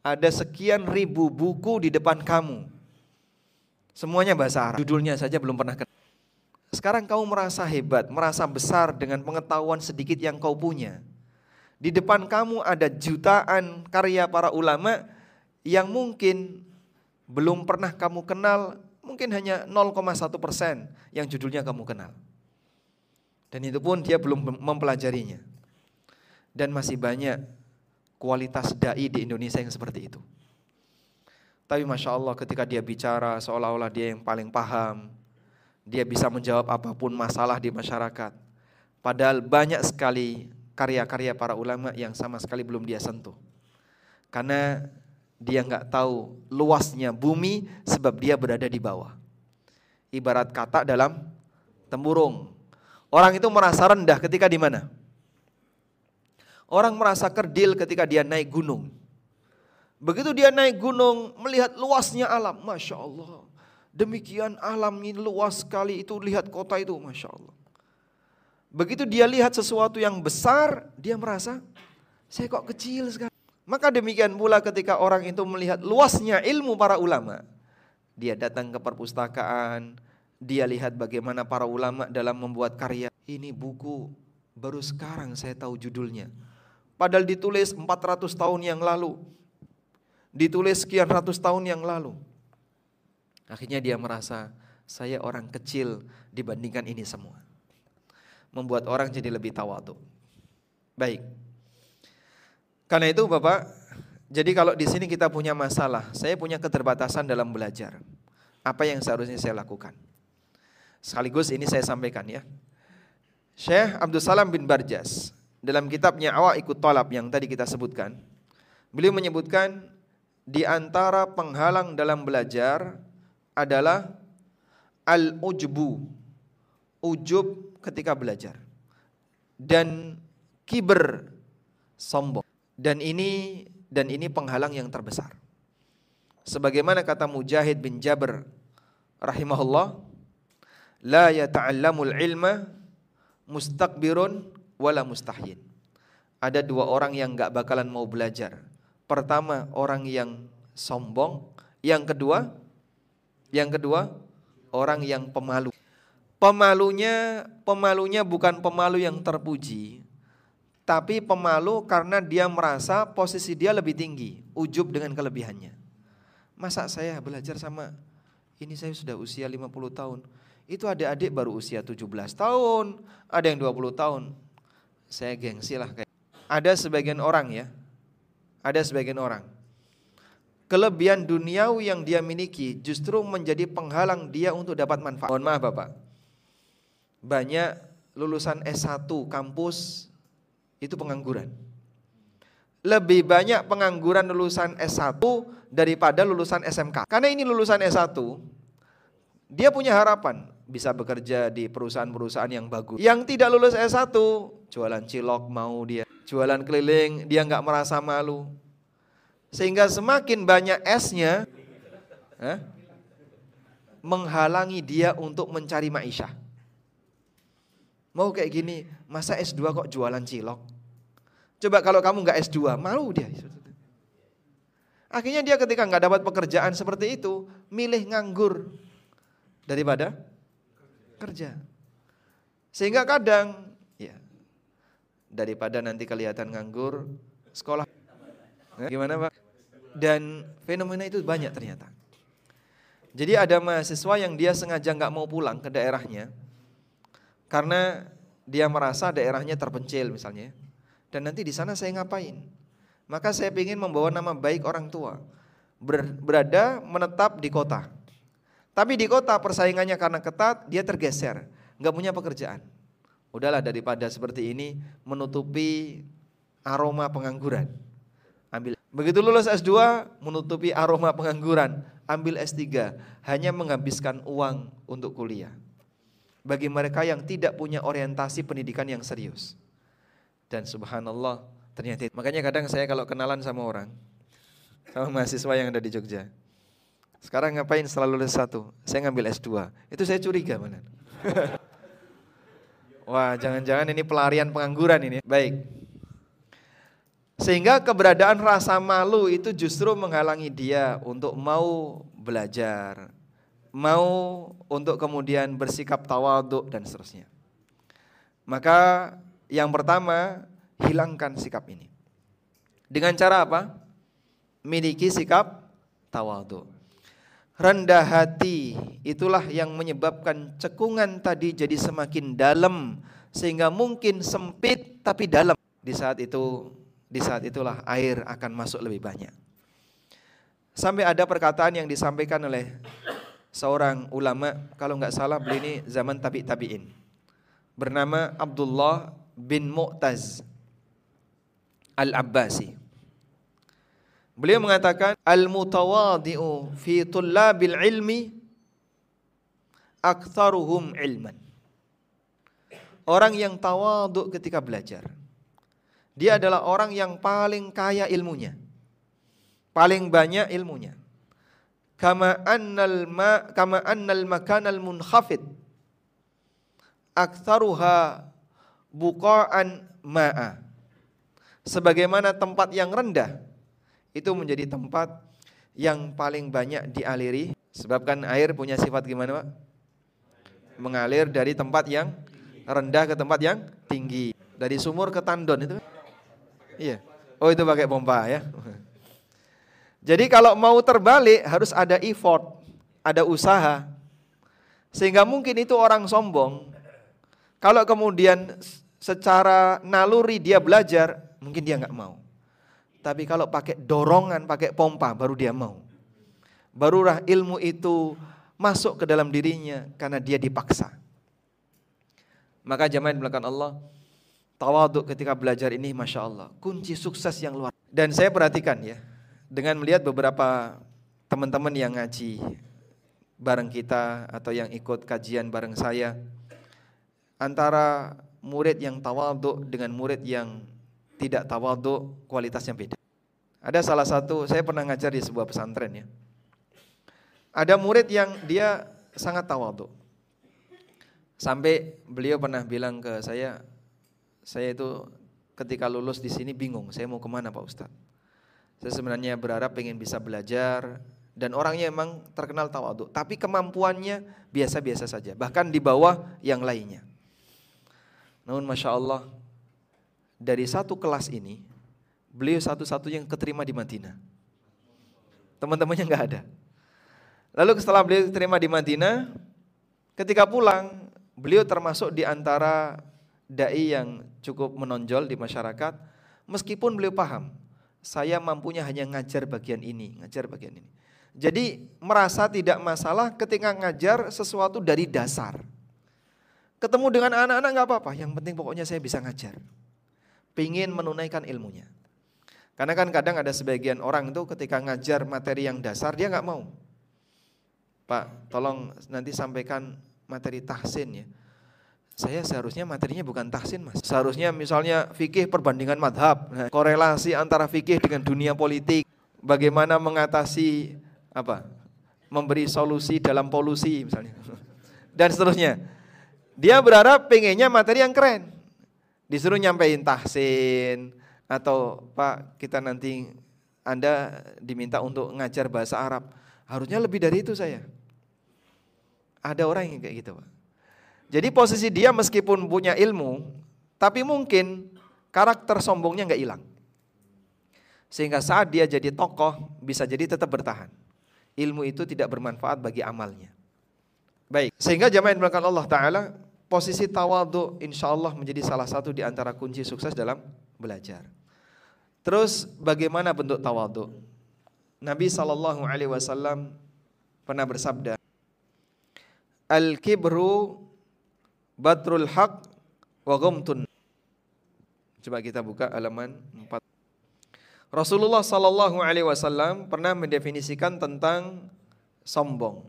ada sekian ribu buku di depan kamu Semuanya bahasa Arab. Judulnya saja belum pernah kenal. Sekarang kamu merasa hebat, merasa besar dengan pengetahuan sedikit yang kau punya. Di depan kamu ada jutaan karya para ulama yang mungkin belum pernah kamu kenal, mungkin hanya 0,1 persen yang judulnya kamu kenal. Dan itu pun dia belum mempelajarinya. Dan masih banyak kualitas da'i di Indonesia yang seperti itu. Tapi Masya Allah ketika dia bicara seolah-olah dia yang paling paham, dia bisa menjawab apa pun masalah di masyarakat. Padahal banyak sekali karya-karya para ulama yang sama sekali belum dia sentuh. Karena dia nggak tahu luasnya bumi sebab dia berada di bawah. Ibarat kata dalam temburung. Orang itu merasa rendah ketika di mana? Orang merasa kerdil ketika dia naik gunung. Begitu dia naik gunung, melihat luasnya alam, masya Allah. Demikian alam ini luas sekali itu lihat kota itu, masya Allah. Begitu dia lihat sesuatu yang besar, dia merasa, saya kok kecil sekali. Maka demikian pula ketika orang itu melihat luasnya ilmu para ulama. Dia datang ke perpustakaan, dia lihat bagaimana para ulama dalam membuat karya. Ini buku baru sekarang saya tahu judulnya. Padahal ditulis 400 tahun yang lalu. Ditulis sekian ratus tahun yang lalu. Akhirnya dia merasa, saya orang kecil dibandingkan ini semua membuat orang jadi lebih tawadu. Baik. Karena itu Bapak, jadi kalau di sini kita punya masalah, saya punya keterbatasan dalam belajar. Apa yang seharusnya saya lakukan? Sekaligus ini saya sampaikan ya. Syekh Abdul Salam bin Barjas dalam kitabnya Awa Ikut Tolab yang tadi kita sebutkan, beliau menyebutkan di antara penghalang dalam belajar adalah al-ujbu, ujub ketika belajar. Dan kiber sombong. Dan ini dan ini penghalang yang terbesar. Sebagaimana kata Mujahid bin Jabir rahimahullah, la yata'allamul ilma mustakbirun wala mustahyin. Ada dua orang yang gak bakalan mau belajar. Pertama, orang yang sombong. Yang kedua, yang kedua, orang yang pemalu. Pemalunya pemalunya bukan pemalu yang terpuji, tapi pemalu karena dia merasa posisi dia lebih tinggi, ujub dengan kelebihannya. Masa saya belajar sama ini saya sudah usia 50 tahun. Itu adik-adik baru usia 17 tahun, ada yang 20 tahun. Saya gengsi lah kayak. Ada sebagian orang ya. Ada sebagian orang. Kelebihan duniawi yang dia miliki justru menjadi penghalang dia untuk dapat manfaat. Mohon maaf Bapak banyak lulusan S1 kampus itu pengangguran. Lebih banyak pengangguran lulusan S1 daripada lulusan SMK. Karena ini lulusan S1, dia punya harapan bisa bekerja di perusahaan-perusahaan yang bagus. Yang tidak lulus S1, jualan cilok mau dia, jualan keliling, dia nggak merasa malu. Sehingga semakin banyak S-nya, eh, menghalangi dia untuk mencari maisha. Mau kayak gini, masa S2 kok jualan cilok? Coba kalau kamu nggak S2, malu dia. Akhirnya dia ketika nggak dapat pekerjaan seperti itu, milih nganggur daripada kerja. Sehingga kadang, ya daripada nanti kelihatan nganggur, sekolah. Gimana Pak? Dan fenomena itu banyak ternyata. Jadi ada mahasiswa yang dia sengaja nggak mau pulang ke daerahnya, karena dia merasa daerahnya terpencil misalnya. Dan nanti di sana saya ngapain? Maka saya ingin membawa nama baik orang tua. Berada menetap di kota. Tapi di kota persaingannya karena ketat, dia tergeser. Nggak punya pekerjaan. Udahlah daripada seperti ini menutupi aroma pengangguran. Ambil. Begitu lulus S2 menutupi aroma pengangguran, ambil S3, hanya menghabiskan uang untuk kuliah bagi mereka yang tidak punya orientasi pendidikan yang serius. Dan subhanallah ternyata makanya kadang saya kalau kenalan sama orang sama mahasiswa yang ada di Jogja. Sekarang ngapain setelah lulus satu? Saya ngambil S2. Itu saya curiga mana. Wah, jangan-jangan ini pelarian pengangguran ini. Baik. Sehingga keberadaan rasa malu itu justru menghalangi dia untuk mau belajar, mau untuk kemudian bersikap tawaduk dan seterusnya. Maka yang pertama hilangkan sikap ini. Dengan cara apa? Miliki sikap tawadhu. Rendah hati itulah yang menyebabkan cekungan tadi jadi semakin dalam sehingga mungkin sempit tapi dalam. Di saat itu di saat itulah air akan masuk lebih banyak. Sampai ada perkataan yang disampaikan oleh seorang ulama, kalau nggak salah beliau ini zaman tabi tabiin, bernama Abdullah bin Mu'taz al-Abbasi. Beliau mengatakan al-mutawadi'u fi tullabil ilmi aktsaruhum ilman. Orang yang tawaduk ketika belajar. Dia adalah orang yang paling kaya ilmunya. Paling banyak ilmunya kama annal ma kama annal makanal munkhafid aktsaruha buqa'an ma'a sebagaimana tempat yang rendah itu menjadi tempat yang paling banyak dialiri sebabkan air punya sifat gimana Pak mengalir dari tempat yang rendah ke tempat yang tinggi dari sumur ke tandon itu iya oh itu pakai pompa ya jadi kalau mau terbalik harus ada effort, ada usaha. Sehingga mungkin itu orang sombong. Kalau kemudian secara naluri dia belajar, mungkin dia nggak mau. Tapi kalau pakai dorongan, pakai pompa, baru dia mau. Barulah ilmu itu masuk ke dalam dirinya karena dia dipaksa. Maka jamaah belakang Allah, tawaduk ketika belajar ini Masya Allah, kunci sukses yang luar. Dan saya perhatikan ya, dengan melihat beberapa teman-teman yang ngaji bareng kita atau yang ikut kajian bareng saya antara murid yang tawaduk dengan murid yang tidak tawaduk kualitasnya beda. Ada salah satu saya pernah ngajar di sebuah pesantren ya. Ada murid yang dia sangat tawaduk. Sampai beliau pernah bilang ke saya, saya itu ketika lulus di sini bingung, saya mau ke mana Pak Ustadz? Saya sebenarnya berharap pengen bisa belajar dan orangnya emang terkenal tawadhu, tapi kemampuannya biasa-biasa saja, bahkan di bawah yang lainnya. Namun masya Allah dari satu kelas ini beliau satu-satu yang keterima di Madinah. Teman-temannya nggak ada. Lalu setelah beliau terima di Madinah, ketika pulang beliau termasuk di antara dai yang cukup menonjol di masyarakat, meskipun beliau paham saya mampunya hanya ngajar bagian ini, ngajar bagian ini. Jadi merasa tidak masalah ketika ngajar sesuatu dari dasar. Ketemu dengan anak-anak nggak apa-apa, yang penting pokoknya saya bisa ngajar. Pingin menunaikan ilmunya. Karena kan kadang ada sebagian orang itu ketika ngajar materi yang dasar dia nggak mau. Pak, tolong nanti sampaikan materi tahsin ya saya seharusnya materinya bukan tahsin mas. Seharusnya misalnya fikih perbandingan madhab, nah, korelasi antara fikih dengan dunia politik, bagaimana mengatasi apa, memberi solusi dalam polusi misalnya, dan seterusnya. Dia berharap pengennya materi yang keren, disuruh nyampein tahsin atau pak kita nanti anda diminta untuk ngajar bahasa Arab, harusnya lebih dari itu saya. Ada orang yang kayak gitu pak. Jadi posisi dia meskipun punya ilmu, tapi mungkin karakter sombongnya nggak hilang. Sehingga saat dia jadi tokoh, bisa jadi tetap bertahan. Ilmu itu tidak bermanfaat bagi amalnya. Baik, sehingga jamaah yang Allah Ta'ala, posisi tawadu insya Allah menjadi salah satu di antara kunci sukses dalam belajar. Terus bagaimana bentuk tawadu? Nabi Shallallahu Alaihi Wasallam pernah bersabda, Al kibru Badrul Haq wa Ghamtun. Coba kita buka halaman 4. Rasulullah sallallahu alaihi wasallam pernah mendefinisikan tentang sombong.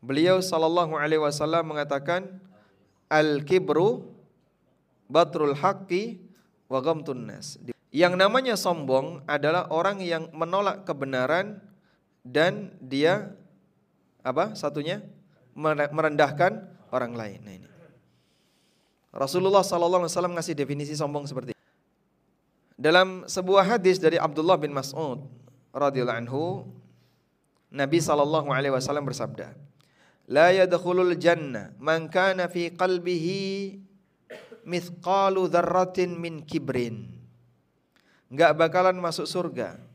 Beliau sallallahu alaihi wasallam mengatakan al-kibru batrul haqqi wa ghamtun nas. Yang namanya sombong adalah orang yang menolak kebenaran dan dia apa? Satunya merendahkan orang lain. Nah ini. Rasulullah sallallahu alaihi wasallam ngasih definisi sombong seperti ini. Dalam sebuah hadis dari Abdullah bin Mas'ud radhiyallahu anhu, Nabi sallallahu alaihi wasallam bersabda, "La yadkhulul jannah man kana fi qalbihi mithqalu dzarratin min kibrin. Enggak bakalan masuk surga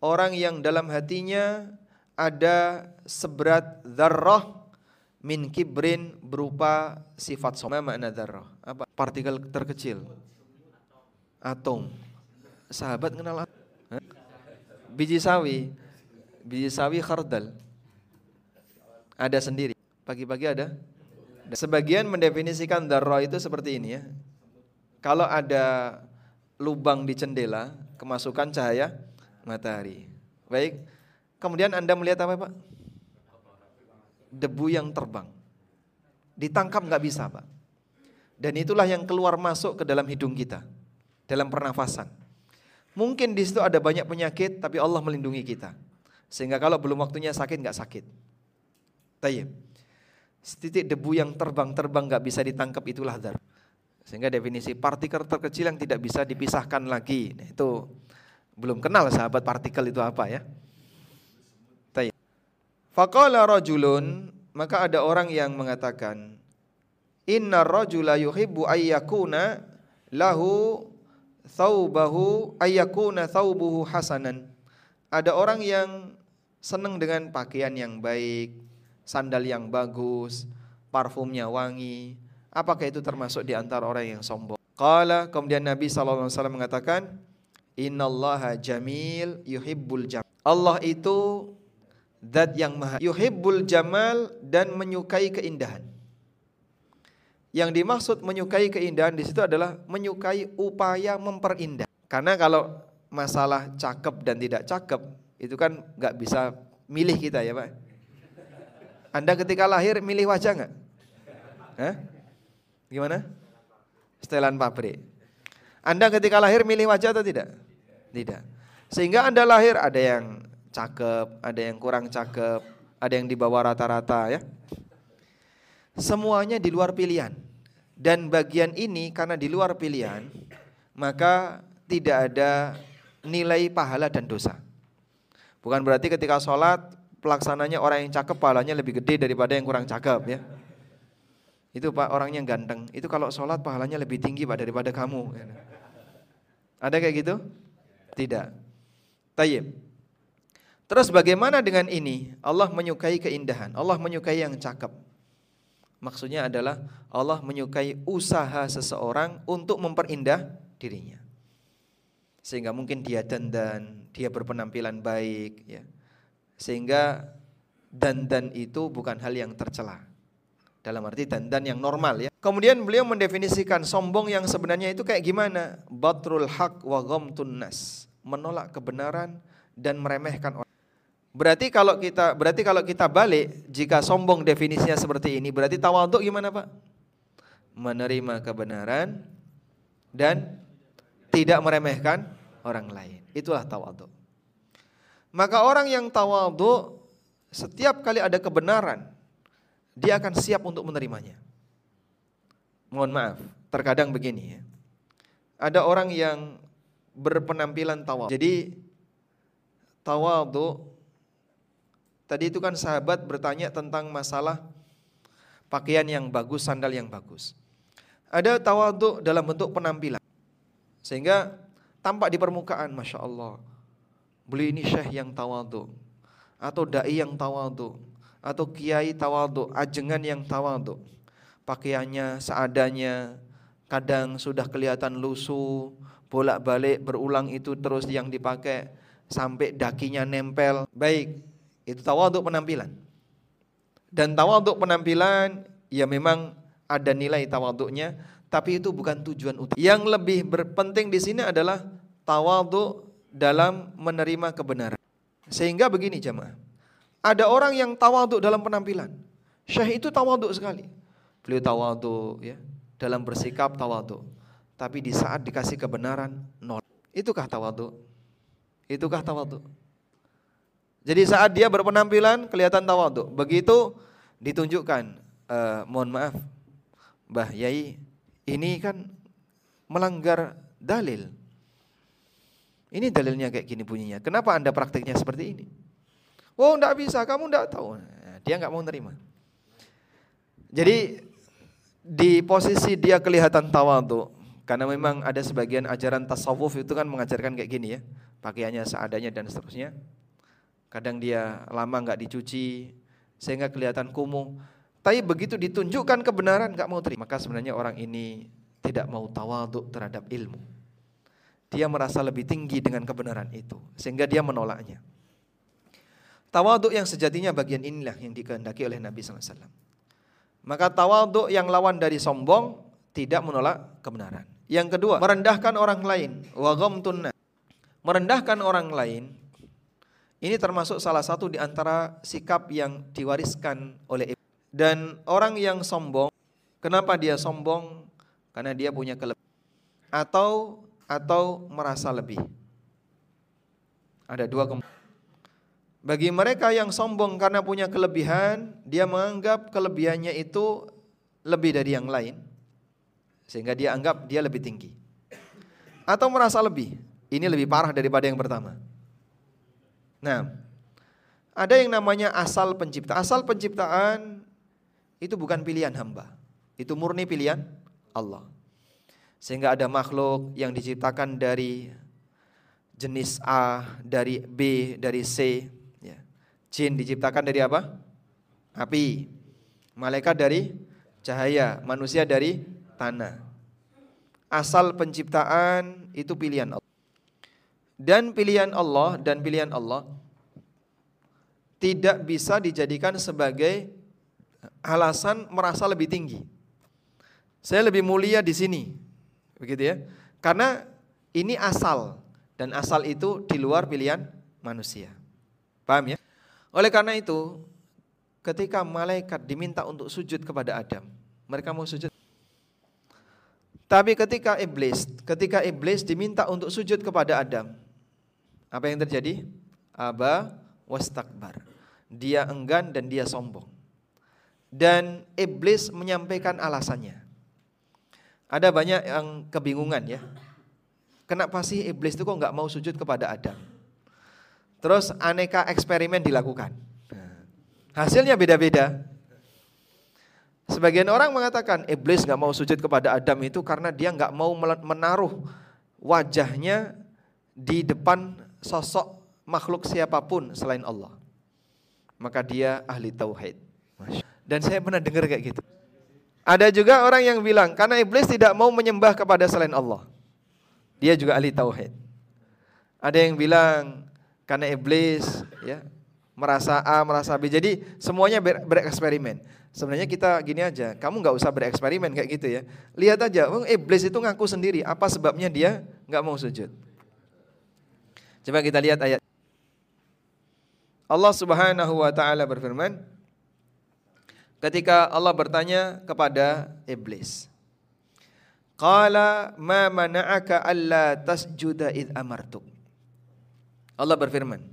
orang yang dalam hatinya ada seberat dzarrah min kibrin berupa sifat sombong. Makna dzarrah? Apa? Partikel terkecil. Atom. Sahabat kenal apa? Biji sawi. Biji sawi khardal. Ada sendiri. Pagi-pagi ada Sebagian mendefinisikan darroh itu seperti ini ya. Kalau ada lubang di jendela, kemasukan cahaya matahari. Baik. Kemudian Anda melihat apa Pak? Debu yang terbang. Ditangkap nggak bisa Pak. Dan itulah yang keluar masuk ke dalam hidung kita. Dalam pernafasan. Mungkin di situ ada banyak penyakit, tapi Allah melindungi kita. Sehingga kalau belum waktunya sakit, nggak sakit. Tayyip. Setitik debu yang terbang-terbang nggak bisa ditangkap itulah dar. Sehingga definisi partikel terkecil yang tidak bisa dipisahkan lagi. Nah, itu belum kenal sahabat partikel itu apa ya. Faqala rajulun maka ada orang yang mengatakan Inna rajula ayyakuna lahu thawbahu ayyakuna thawbuhu hasanan. Ada orang yang senang dengan pakaian yang baik, sandal yang bagus, parfumnya wangi. Apakah itu termasuk di antara orang yang sombong? Qala kemudian Nabi SAW mengatakan, Innallaha jamil yuhibbul jam. Allah itu zat yang maha yuhibbul jamal dan menyukai keindahan. Yang dimaksud menyukai keindahan di situ adalah menyukai upaya memperindah. Karena kalau masalah cakep dan tidak cakep itu kan nggak bisa milih kita ya Pak. Anda ketika lahir milih wajah nggak? Hah? Gimana? Setelan pabrik. Anda ketika lahir milih wajah atau tidak? Tidak. Sehingga Anda lahir ada yang cakep, ada yang kurang cakep, ada yang di bawah rata-rata ya. Semuanya di luar pilihan. Dan bagian ini karena di luar pilihan, maka tidak ada nilai pahala dan dosa. Bukan berarti ketika sholat pelaksananya orang yang cakep pahalanya lebih gede daripada yang kurang cakep ya. Itu Pak orang yang ganteng, itu kalau sholat pahalanya lebih tinggi Pak daripada kamu. Ada kayak gitu? Tidak. Tayyib. Terus bagaimana dengan ini? Allah menyukai keindahan, Allah menyukai yang cakep. Maksudnya adalah Allah menyukai usaha seseorang untuk memperindah dirinya. Sehingga mungkin dia dandan, dia berpenampilan baik ya sehingga dandan itu bukan hal yang tercela. Dalam arti dandan yang normal ya. Kemudian beliau mendefinisikan sombong yang sebenarnya itu kayak gimana? Batrul haq wa nas. Menolak kebenaran dan meremehkan orang. Berarti kalau kita berarti kalau kita balik jika sombong definisinya seperti ini berarti tawaduk gimana Pak? Menerima kebenaran dan tidak meremehkan orang lain. Itulah tawaduk. Maka orang yang tawadhu setiap kali ada kebenaran dia akan siap untuk menerimanya. Mohon maaf, terkadang begini ya. Ada orang yang berpenampilan tawadhu. Jadi tawadhu tadi itu kan sahabat bertanya tentang masalah pakaian yang bagus, sandal yang bagus. Ada tawadhu dalam bentuk penampilan. Sehingga tampak di permukaan, Masya Allah beli ini syekh yang tawadu atau dai yang tawadu atau kiai tawadu, ajengan yang tawadu. Pakaiannya seadanya, kadang sudah kelihatan lusuh, bolak-balik berulang itu terus yang dipakai sampai dakinya nempel. Baik, itu tawadu penampilan. Dan tawadu penampilan ya memang ada nilai tawaduknya, tapi itu bukan tujuan utama. Yang lebih berpenting di sini adalah tawaduk dalam menerima kebenaran. Sehingga begini jemaah. Ada orang yang tawaduk dalam penampilan. Syekh itu tawaduk sekali. Beliau tawaduk ya, dalam bersikap tawaduk. Tapi di saat dikasih kebenaran nol. Itukah tawaduk? Itukah tawaduk? Jadi saat dia berpenampilan kelihatan tawaduk. Begitu ditunjukkan, uh, mohon maaf, Mbah Yai, ini kan melanggar dalil. Ini dalilnya kayak gini bunyinya. Kenapa anda prakteknya seperti ini? Oh enggak bisa, kamu enggak tahu. Nah, dia enggak mau nerima. Jadi di posisi dia kelihatan tawadu karena memang ada sebagian ajaran tasawuf itu kan mengajarkan kayak gini ya pakaiannya seadanya dan seterusnya kadang dia lama nggak dicuci sehingga kelihatan kumuh tapi begitu ditunjukkan kebenaran nggak mau terima maka sebenarnya orang ini tidak mau tawadu terhadap ilmu dia merasa lebih tinggi dengan kebenaran itu sehingga dia menolaknya Tawaduk yang sejatinya bagian inilah yang dikehendaki oleh Nabi SAW. Maka tawaduk yang lawan dari sombong tidak menolak kebenaran. Yang kedua, merendahkan orang lain. Wa Merendahkan orang lain ini termasuk salah satu di antara sikap yang diwariskan oleh dan orang yang sombong, kenapa dia sombong? Karena dia punya kelebihan atau atau merasa lebih. Ada dua kemungkinan. Bagi mereka yang sombong karena punya kelebihan, dia menganggap kelebihannya itu lebih dari yang lain. Sehingga dia anggap dia lebih tinggi. Atau merasa lebih. Ini lebih parah daripada yang pertama. Nah, ada yang namanya asal pencipta. Asal penciptaan itu bukan pilihan hamba. Itu murni pilihan Allah. Sehingga ada makhluk yang diciptakan dari jenis A, dari B, dari C, Jin diciptakan dari apa? Api. Malaikat dari cahaya, manusia dari tanah. Asal penciptaan itu pilihan Allah. Dan pilihan Allah dan pilihan Allah tidak bisa dijadikan sebagai alasan merasa lebih tinggi. Saya lebih mulia di sini. Begitu ya. Karena ini asal dan asal itu di luar pilihan manusia. Paham ya? Oleh karena itu, ketika malaikat diminta untuk sujud kepada Adam, mereka mau sujud. Tapi ketika iblis, ketika iblis diminta untuk sujud kepada Adam, apa yang terjadi? Aba wastakbar. Dia enggan dan dia sombong. Dan iblis menyampaikan alasannya. Ada banyak yang kebingungan ya. Kenapa sih iblis itu kok nggak mau sujud kepada Adam? Terus aneka eksperimen dilakukan. Hasilnya beda-beda. Sebagian orang mengatakan iblis nggak mau sujud kepada Adam itu karena dia nggak mau menaruh wajahnya di depan sosok makhluk siapa pun selain Allah. Maka dia ahli tauhid. Dan saya pernah dengar kayak gitu. Ada juga orang yang bilang karena iblis tidak mau menyembah kepada selain Allah. Dia juga ahli tauhid. Ada yang bilang karena iblis ya merasa A, merasa B. Jadi semuanya ber, bereksperimen. Sebenarnya kita gini aja, kamu nggak usah bereksperimen kayak gitu ya. Lihat aja, iblis itu ngaku sendiri. Apa sebabnya dia nggak mau sujud? Coba kita lihat ayat. Allah Subhanahu wa taala berfirman ketika Allah bertanya kepada iblis. Qala ma mana'aka alla tasjuda id amartuk. Allah berfirman,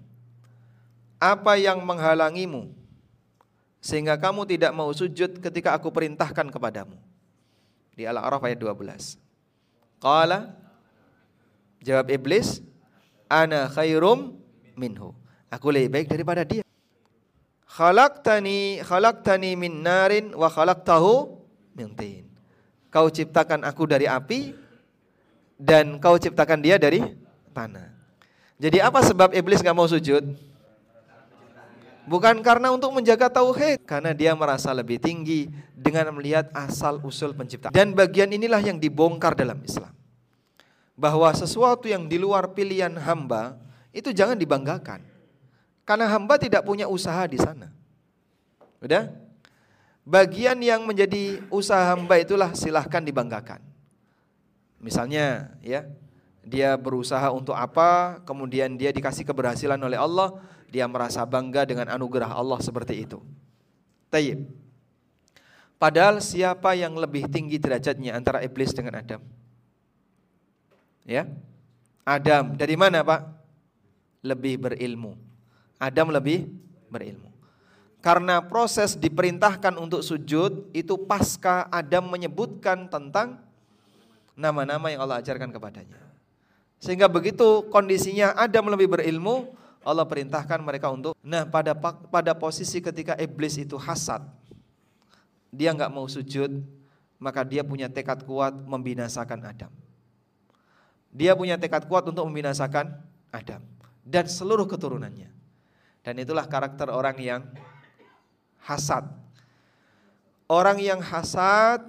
apa yang menghalangimu sehingga kamu tidak mau sujud ketika aku perintahkan kepadamu? Di Al-A'raf ayat 12. Qala jawab iblis, ana khairum minhu. Aku lebih baik daripada dia. Khalaqtani khalaqtani min narin wa khalaqtahu min tin. Kau ciptakan aku dari api dan kau ciptakan dia dari tanah. Jadi apa sebab iblis nggak mau sujud? Bukan karena untuk menjaga tauhid, karena dia merasa lebih tinggi dengan melihat asal usul pencipta. Dan bagian inilah yang dibongkar dalam Islam. Bahwa sesuatu yang di luar pilihan hamba itu jangan dibanggakan. Karena hamba tidak punya usaha di sana. Udah? Bagian yang menjadi usaha hamba itulah silahkan dibanggakan. Misalnya ya, dia berusaha untuk apa, kemudian dia dikasih keberhasilan oleh Allah, dia merasa bangga dengan anugerah Allah seperti itu. Tayyib. Padahal siapa yang lebih tinggi derajatnya antara iblis dengan Adam? Ya. Adam dari mana, Pak? Lebih berilmu. Adam lebih berilmu. Karena proses diperintahkan untuk sujud itu pasca Adam menyebutkan tentang nama-nama yang Allah ajarkan kepadanya. Sehingga begitu kondisinya Adam lebih berilmu, Allah perintahkan mereka untuk nah pada pada posisi ketika iblis itu hasad, dia nggak mau sujud, maka dia punya tekad kuat membinasakan Adam. Dia punya tekad kuat untuk membinasakan Adam dan seluruh keturunannya. Dan itulah karakter orang yang hasad. Orang yang hasad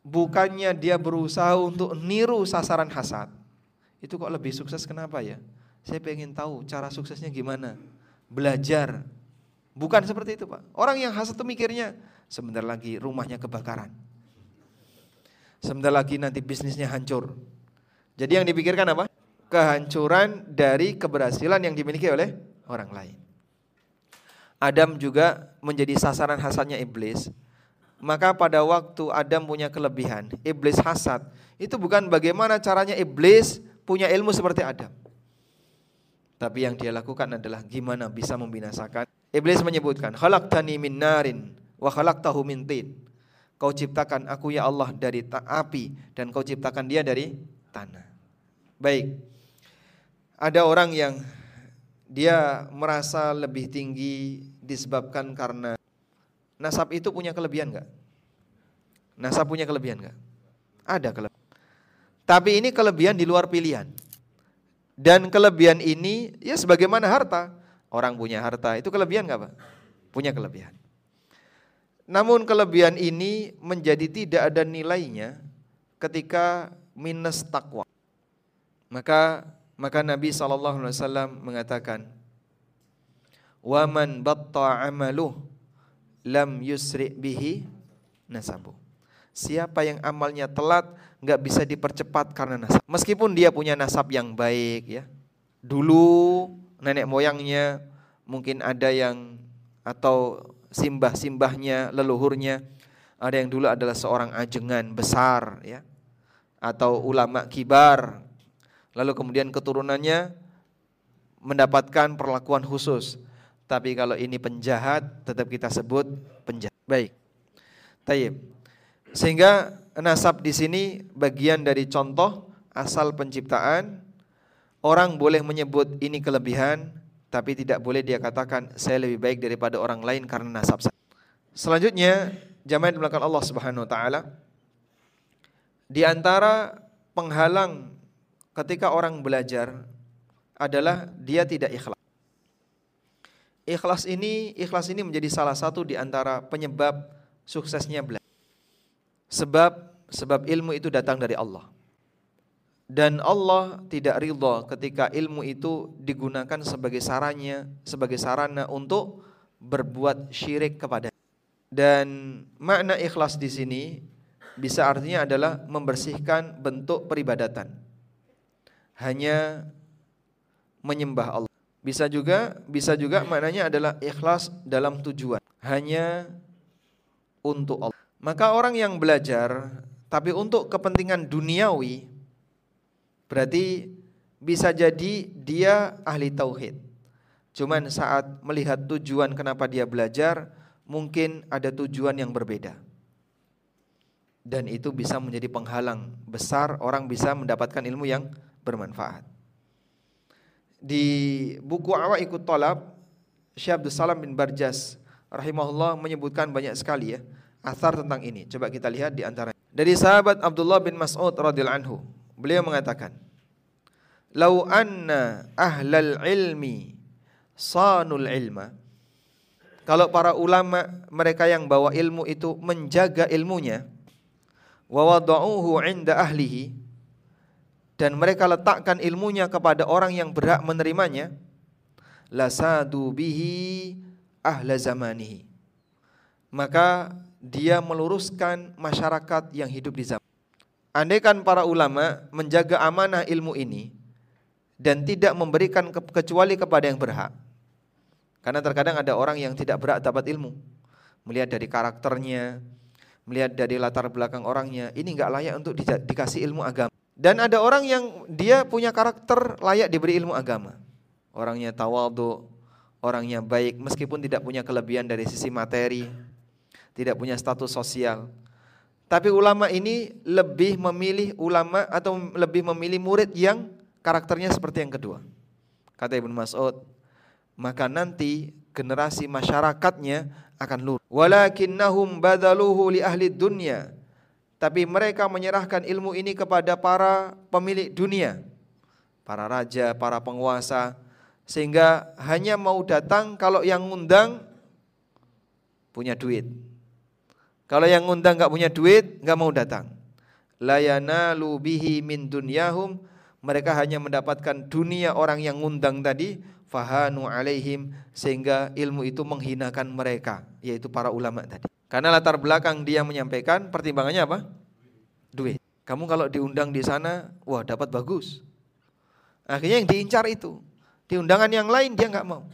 bukannya dia berusaha untuk niru sasaran hasad. Itu kok lebih sukses kenapa ya? Saya pengen tahu cara suksesnya gimana. Belajar. Bukan seperti itu Pak. Orang yang hasad itu mikirnya sebentar lagi rumahnya kebakaran. Sebentar lagi nanti bisnisnya hancur. Jadi yang dipikirkan apa? Kehancuran dari keberhasilan yang dimiliki oleh orang lain. Adam juga menjadi sasaran hasadnya iblis. Maka pada waktu Adam punya kelebihan, iblis hasad. Itu bukan bagaimana caranya iblis punya ilmu seperti Adam. Tapi yang dia lakukan adalah gimana bisa membinasakan. Iblis menyebutkan, "Khalaqtani min narin wa khalaqtahu min tin." Kau ciptakan aku ya Allah dari api dan kau ciptakan dia dari tanah. Baik. Ada orang yang dia merasa lebih tinggi disebabkan karena nasab itu punya kelebihan enggak? Nasab punya kelebihan enggak? Ada kelebihan. Tapi ini kelebihan di luar pilihan. Dan kelebihan ini ya sebagaimana harta. Orang punya harta itu kelebihan enggak Pak? Punya kelebihan. Namun kelebihan ini menjadi tidak ada nilainya ketika minus takwa. Maka maka Nabi saw mengatakan, "Waman batta amaluh lam yusri bihi nasabu." Siapa yang amalnya telat nggak bisa dipercepat karena nasab. Meskipun dia punya nasab yang baik ya. Dulu nenek moyangnya mungkin ada yang atau simbah-simbahnya, leluhurnya ada yang dulu adalah seorang ajengan besar ya atau ulama kibar lalu kemudian keturunannya mendapatkan perlakuan khusus. Tapi kalau ini penjahat, tetap kita sebut penjahat. Baik. Tayyib. Sehingga nasab di sini bagian dari contoh asal penciptaan. Orang boleh menyebut ini kelebihan, tapi tidak boleh dia katakan saya lebih baik daripada orang lain karena nasab saya. Selanjutnya, jamaah di belakang Allah Subhanahu wa taala di antara penghalang ketika orang belajar adalah dia tidak ikhlas. Ikhlas ini, ikhlas ini menjadi salah satu di antara penyebab suksesnya belajar. Sebab sebab ilmu itu datang dari Allah. Dan Allah tidak ridha ketika ilmu itu digunakan sebagai sarannya, sebagai sarana untuk berbuat syirik kepada. Dan makna ikhlas di sini bisa artinya adalah membersihkan bentuk peribadatan hanya menyembah Allah. Bisa juga bisa juga maknanya adalah ikhlas dalam tujuan, hanya untuk Allah. Maka orang yang belajar tapi untuk kepentingan duniawi berarti bisa jadi dia ahli tauhid. Cuman saat melihat tujuan kenapa dia belajar, mungkin ada tujuan yang berbeda. Dan itu bisa menjadi penghalang besar orang bisa mendapatkan ilmu yang bermanfaat. Di buku Ikut Talab, Syekh Abdul Salam bin Barjas rahimahullah menyebutkan banyak sekali ya asar tentang ini. Coba kita lihat di antara dari sahabat Abdullah bin Mas'ud radhiyallahu anhu. Beliau mengatakan, "Lau anna ahlal ilmi sanul ilma" Kalau para ulama mereka yang bawa ilmu itu menjaga ilmunya wa wada'uhu 'inda ahlihi dan mereka letakkan ilmunya kepada orang yang berhak menerimanya. Lasadu bihi ahla zamanihi. Maka dia meluruskan masyarakat yang hidup di zaman. Andaikan para ulama menjaga amanah ilmu ini dan tidak memberikan ke kecuali kepada yang berhak. Karena terkadang ada orang yang tidak berhak dapat ilmu. Melihat dari karakternya melihat dari latar belakang orangnya ini enggak layak untuk di dikasih ilmu agama dan ada orang yang dia punya karakter layak diberi ilmu agama. Orangnya tawadu, orangnya baik meskipun tidak punya kelebihan dari sisi materi, tidak punya status sosial. Tapi ulama ini lebih memilih ulama atau lebih memilih murid yang karakternya seperti yang kedua. Kata Ibnu Mas'ud, maka nanti generasi masyarakatnya akan lurus. Walakinnahum badaluhu li ahli dunya tapi mereka menyerahkan ilmu ini kepada para pemilik dunia, para raja, para penguasa, sehingga hanya mau datang kalau yang ngundang punya duit. Kalau yang ngundang nggak punya duit, nggak mau datang. Layana lubihi min dunyahum, mereka hanya mendapatkan dunia orang yang ngundang tadi, fahanu alaihim sehingga ilmu itu menghinakan mereka, yaitu para ulama tadi. Karena latar belakang dia menyampaikan pertimbangannya apa? Duit. Kamu kalau diundang di sana, wah dapat bagus. Akhirnya yang diincar itu. Di undangan yang lain dia nggak mau.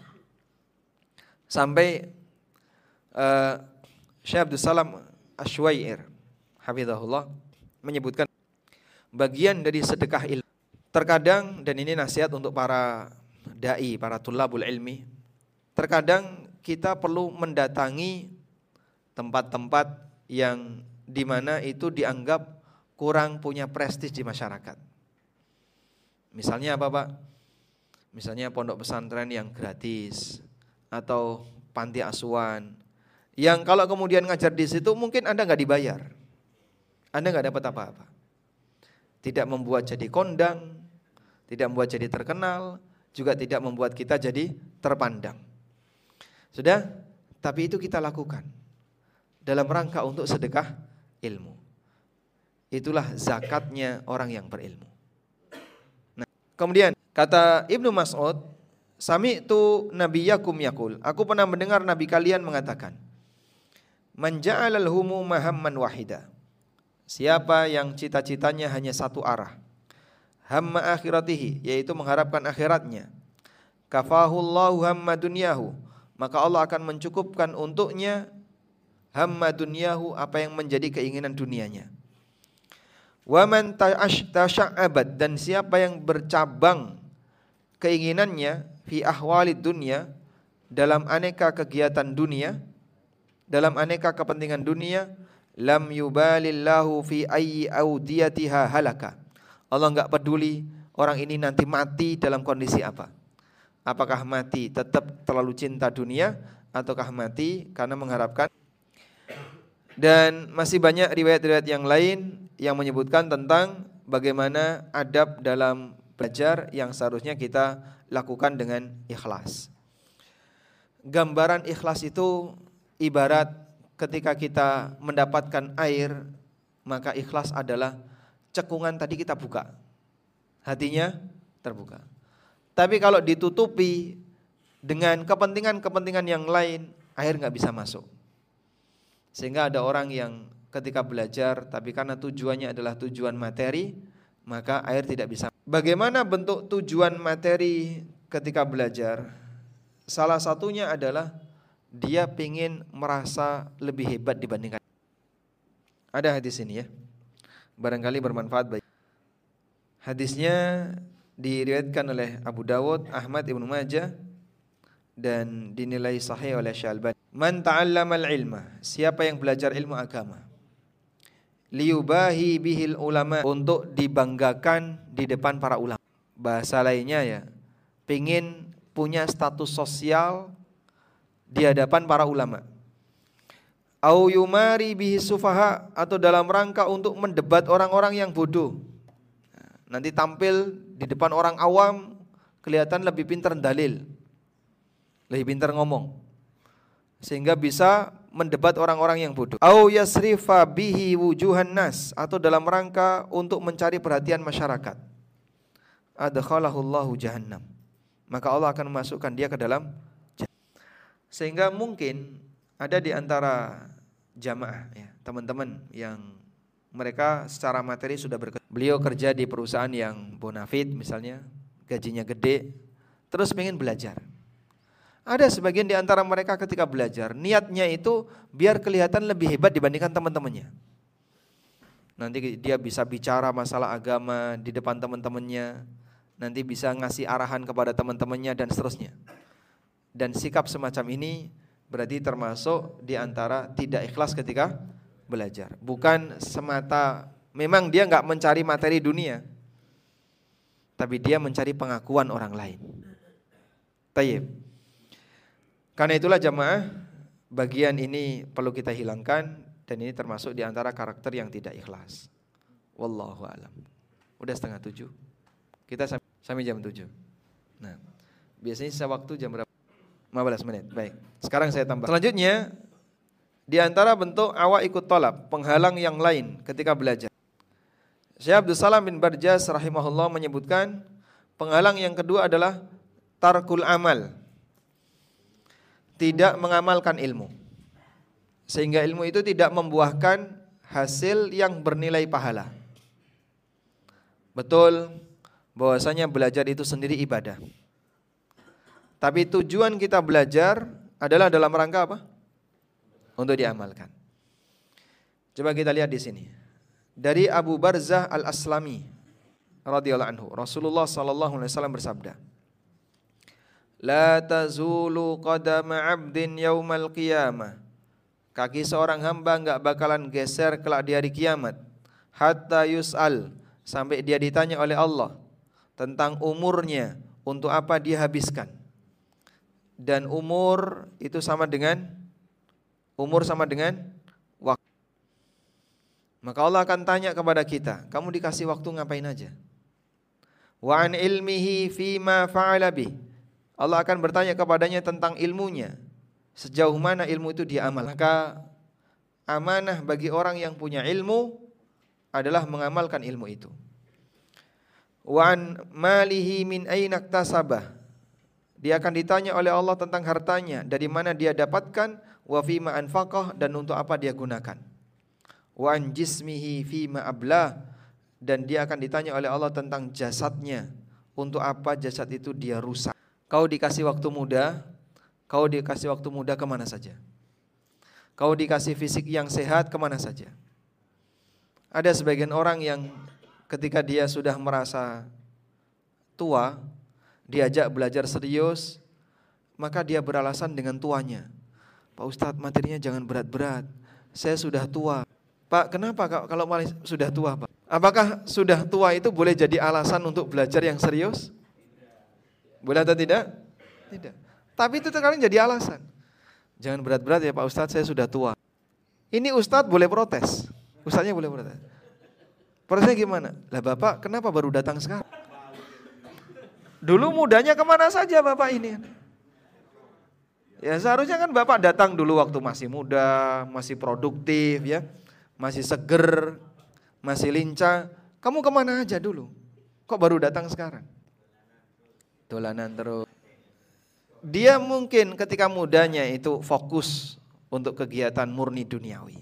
Sampai uh, Syekh Abdul Salam Ashwair, Hafizahullah, menyebutkan bagian dari sedekah ilmu. Terkadang, dan ini nasihat untuk para da'i, para tulabul ilmi, terkadang kita perlu mendatangi tempat-tempat yang di mana itu dianggap kurang punya prestis di masyarakat. Misalnya apa Pak? Misalnya pondok pesantren yang gratis atau panti asuhan yang kalau kemudian ngajar di situ mungkin Anda nggak dibayar. Anda nggak dapat apa-apa. Tidak membuat jadi kondang, tidak membuat jadi terkenal, juga tidak membuat kita jadi terpandang. Sudah? Tapi itu kita lakukan dalam rangka untuk sedekah ilmu. Itulah zakatnya orang yang berilmu. Nah, kemudian kata Ibnu Mas'ud, Sami itu Nabi Yakum yakul. Aku pernah mendengar Nabi kalian mengatakan, Menja'alal humu mahamman wahida. Siapa yang cita-citanya hanya satu arah. Hamma akhiratihi, yaitu mengharapkan akhiratnya. Kafahullahu hamma dunyahu. Maka Allah akan mencukupkan untuknya hamma dunyahu apa yang menjadi keinginan dunianya. Wa man tasya'abat dan siapa yang bercabang keinginannya fi ahwalid dunya dalam aneka kegiatan dunia, dalam aneka kepentingan dunia, lam yubalillahu fi ayyi audiyatiha halaka. Allah enggak peduli orang ini nanti mati dalam kondisi apa. Apakah mati tetap terlalu cinta dunia ataukah mati karena mengharapkan dan masih banyak riwayat-riwayat yang lain yang menyebutkan tentang bagaimana adab dalam belajar yang seharusnya kita lakukan dengan ikhlas. Gambaran ikhlas itu ibarat ketika kita mendapatkan air, maka ikhlas adalah cekungan tadi kita buka. Hatinya terbuka. Tapi kalau ditutupi dengan kepentingan-kepentingan yang lain, air nggak bisa masuk. Sehingga ada orang yang ketika belajar tapi karena tujuannya adalah tujuan materi, maka air tidak bisa. Bagaimana bentuk tujuan materi ketika belajar? Salah satunya adalah dia ingin merasa lebih hebat dibandingkan. Ada hadis ini ya. Barangkali bermanfaat bagi. Hadisnya diriwayatkan oleh Abu Dawud, Ahmad Ibnu Majah dan dinilai sahih oleh Syalban. Man ta'allamal ilma, siapa yang belajar ilmu agama. Liubahi bihil ulama untuk dibanggakan di depan para ulama. Bahasa lainnya ya, pingin punya status sosial di hadapan para ulama. Au yumari bihi sufaha atau dalam rangka untuk mendebat orang-orang yang bodoh. Nanti tampil di depan orang awam kelihatan lebih pintar dalil. Lebih pintar ngomong sehingga bisa mendebat orang-orang yang bodoh. Au yasrifa bihi wujuhan nas atau dalam rangka untuk mencari perhatian masyarakat. Adkhalahullahu jahannam. Maka Allah akan memasukkan dia ke dalam sehingga mungkin ada di antara jamaah ya, teman-teman yang mereka secara materi sudah berkerja. Beliau kerja di perusahaan yang bonafit misalnya, gajinya gede, terus pengen belajar. Ada sebagian di antara mereka ketika belajar, niatnya itu biar kelihatan lebih hebat dibandingkan teman-temannya. Nanti dia bisa bicara masalah agama di depan teman-temannya, nanti bisa ngasih arahan kepada teman-temannya dan seterusnya. Dan sikap semacam ini berarti termasuk di antara tidak ikhlas ketika belajar. Bukan semata memang dia nggak mencari materi dunia, tapi dia mencari pengakuan orang lain. Tayyib. Karena itulah jamaah bagian ini perlu kita hilangkan dan ini termasuk di antara karakter yang tidak ikhlas. Wallahu alam. Udah setengah tujuh. Kita sampai jam tujuh. Nah, biasanya sisa waktu jam berapa? 15 menit. Baik. Sekarang saya tambah. Selanjutnya, di antara bentuk awak ikut tolak, penghalang yang lain ketika belajar. Syekh Abdul Salam bin Barjas rahimahullah menyebutkan penghalang yang kedua adalah tarkul amal. Tidak mengamalkan ilmu. Sehingga ilmu itu tidak membuahkan hasil yang bernilai pahala. Betul bahwasanya belajar itu sendiri ibadah. Tapi tujuan kita belajar adalah dalam rangka apa? Untuk diamalkan. Coba kita lihat di sini. Dari Abu Barzah Al-Aslami radhiyallahu anhu, Rasulullah sallallahu alaihi wasallam bersabda, "La tazulu qadama 'abdin yaumal qiyamah." Kaki seorang hamba enggak bakalan geser kelak di hari kiamat hatta yus'al sampai dia ditanya oleh Allah tentang umurnya untuk apa dia habiskan. Dan umur itu sama dengan umur sama dengan waktu. Maka Allah akan tanya kepada kita, kamu dikasih waktu ngapain aja? Wa an ilmihi fima fa'ala bih. Allah akan bertanya kepadanya tentang ilmunya, sejauh mana ilmu itu dia amal. Maka amanah bagi orang yang punya ilmu adalah mengamalkan ilmu itu. Wa an malihi min aina tasabah. Dia akan ditanya oleh Allah tentang hartanya, dari mana dia dapatkan, wa fima anfaqah dan untuk apa dia gunakan. Wa an jismihi fima ablah dan dia akan ditanya oleh Allah tentang jasadnya, untuk apa jasad itu dia rusak. Kau dikasih waktu muda, Kau dikasih waktu muda ke mana saja? Kau dikasih fisik yang sehat ke mana saja? Ada sebagian orang yang ketika dia sudah merasa tua, diajak belajar serius, maka dia beralasan dengan tuanya. Pak Ustadz materinya jangan berat-berat, saya sudah tua. Pak kenapa kalau malah sudah tua Pak? Apakah sudah tua itu boleh jadi alasan untuk belajar yang serius? Boleh atau tidak? Tidak. Tapi itu terkadang jadi alasan. Jangan berat-berat ya Pak Ustadz, saya sudah tua. Ini Ustadz boleh protes. Ustadznya boleh protes. Protesnya gimana? Lah Bapak kenapa baru datang sekarang? Dulu mudanya ke mana saja Bapak ini? Ya seharusnya kan Bapak datang dulu waktu masih muda, masih produktif ya, masih seger, masih lincah. Kamu ke mana aja dulu? Kok baru datang sekarang? Dolanan terus dia mungkin ketika mudanya itu fokus untuk kegiatan murni duniawi.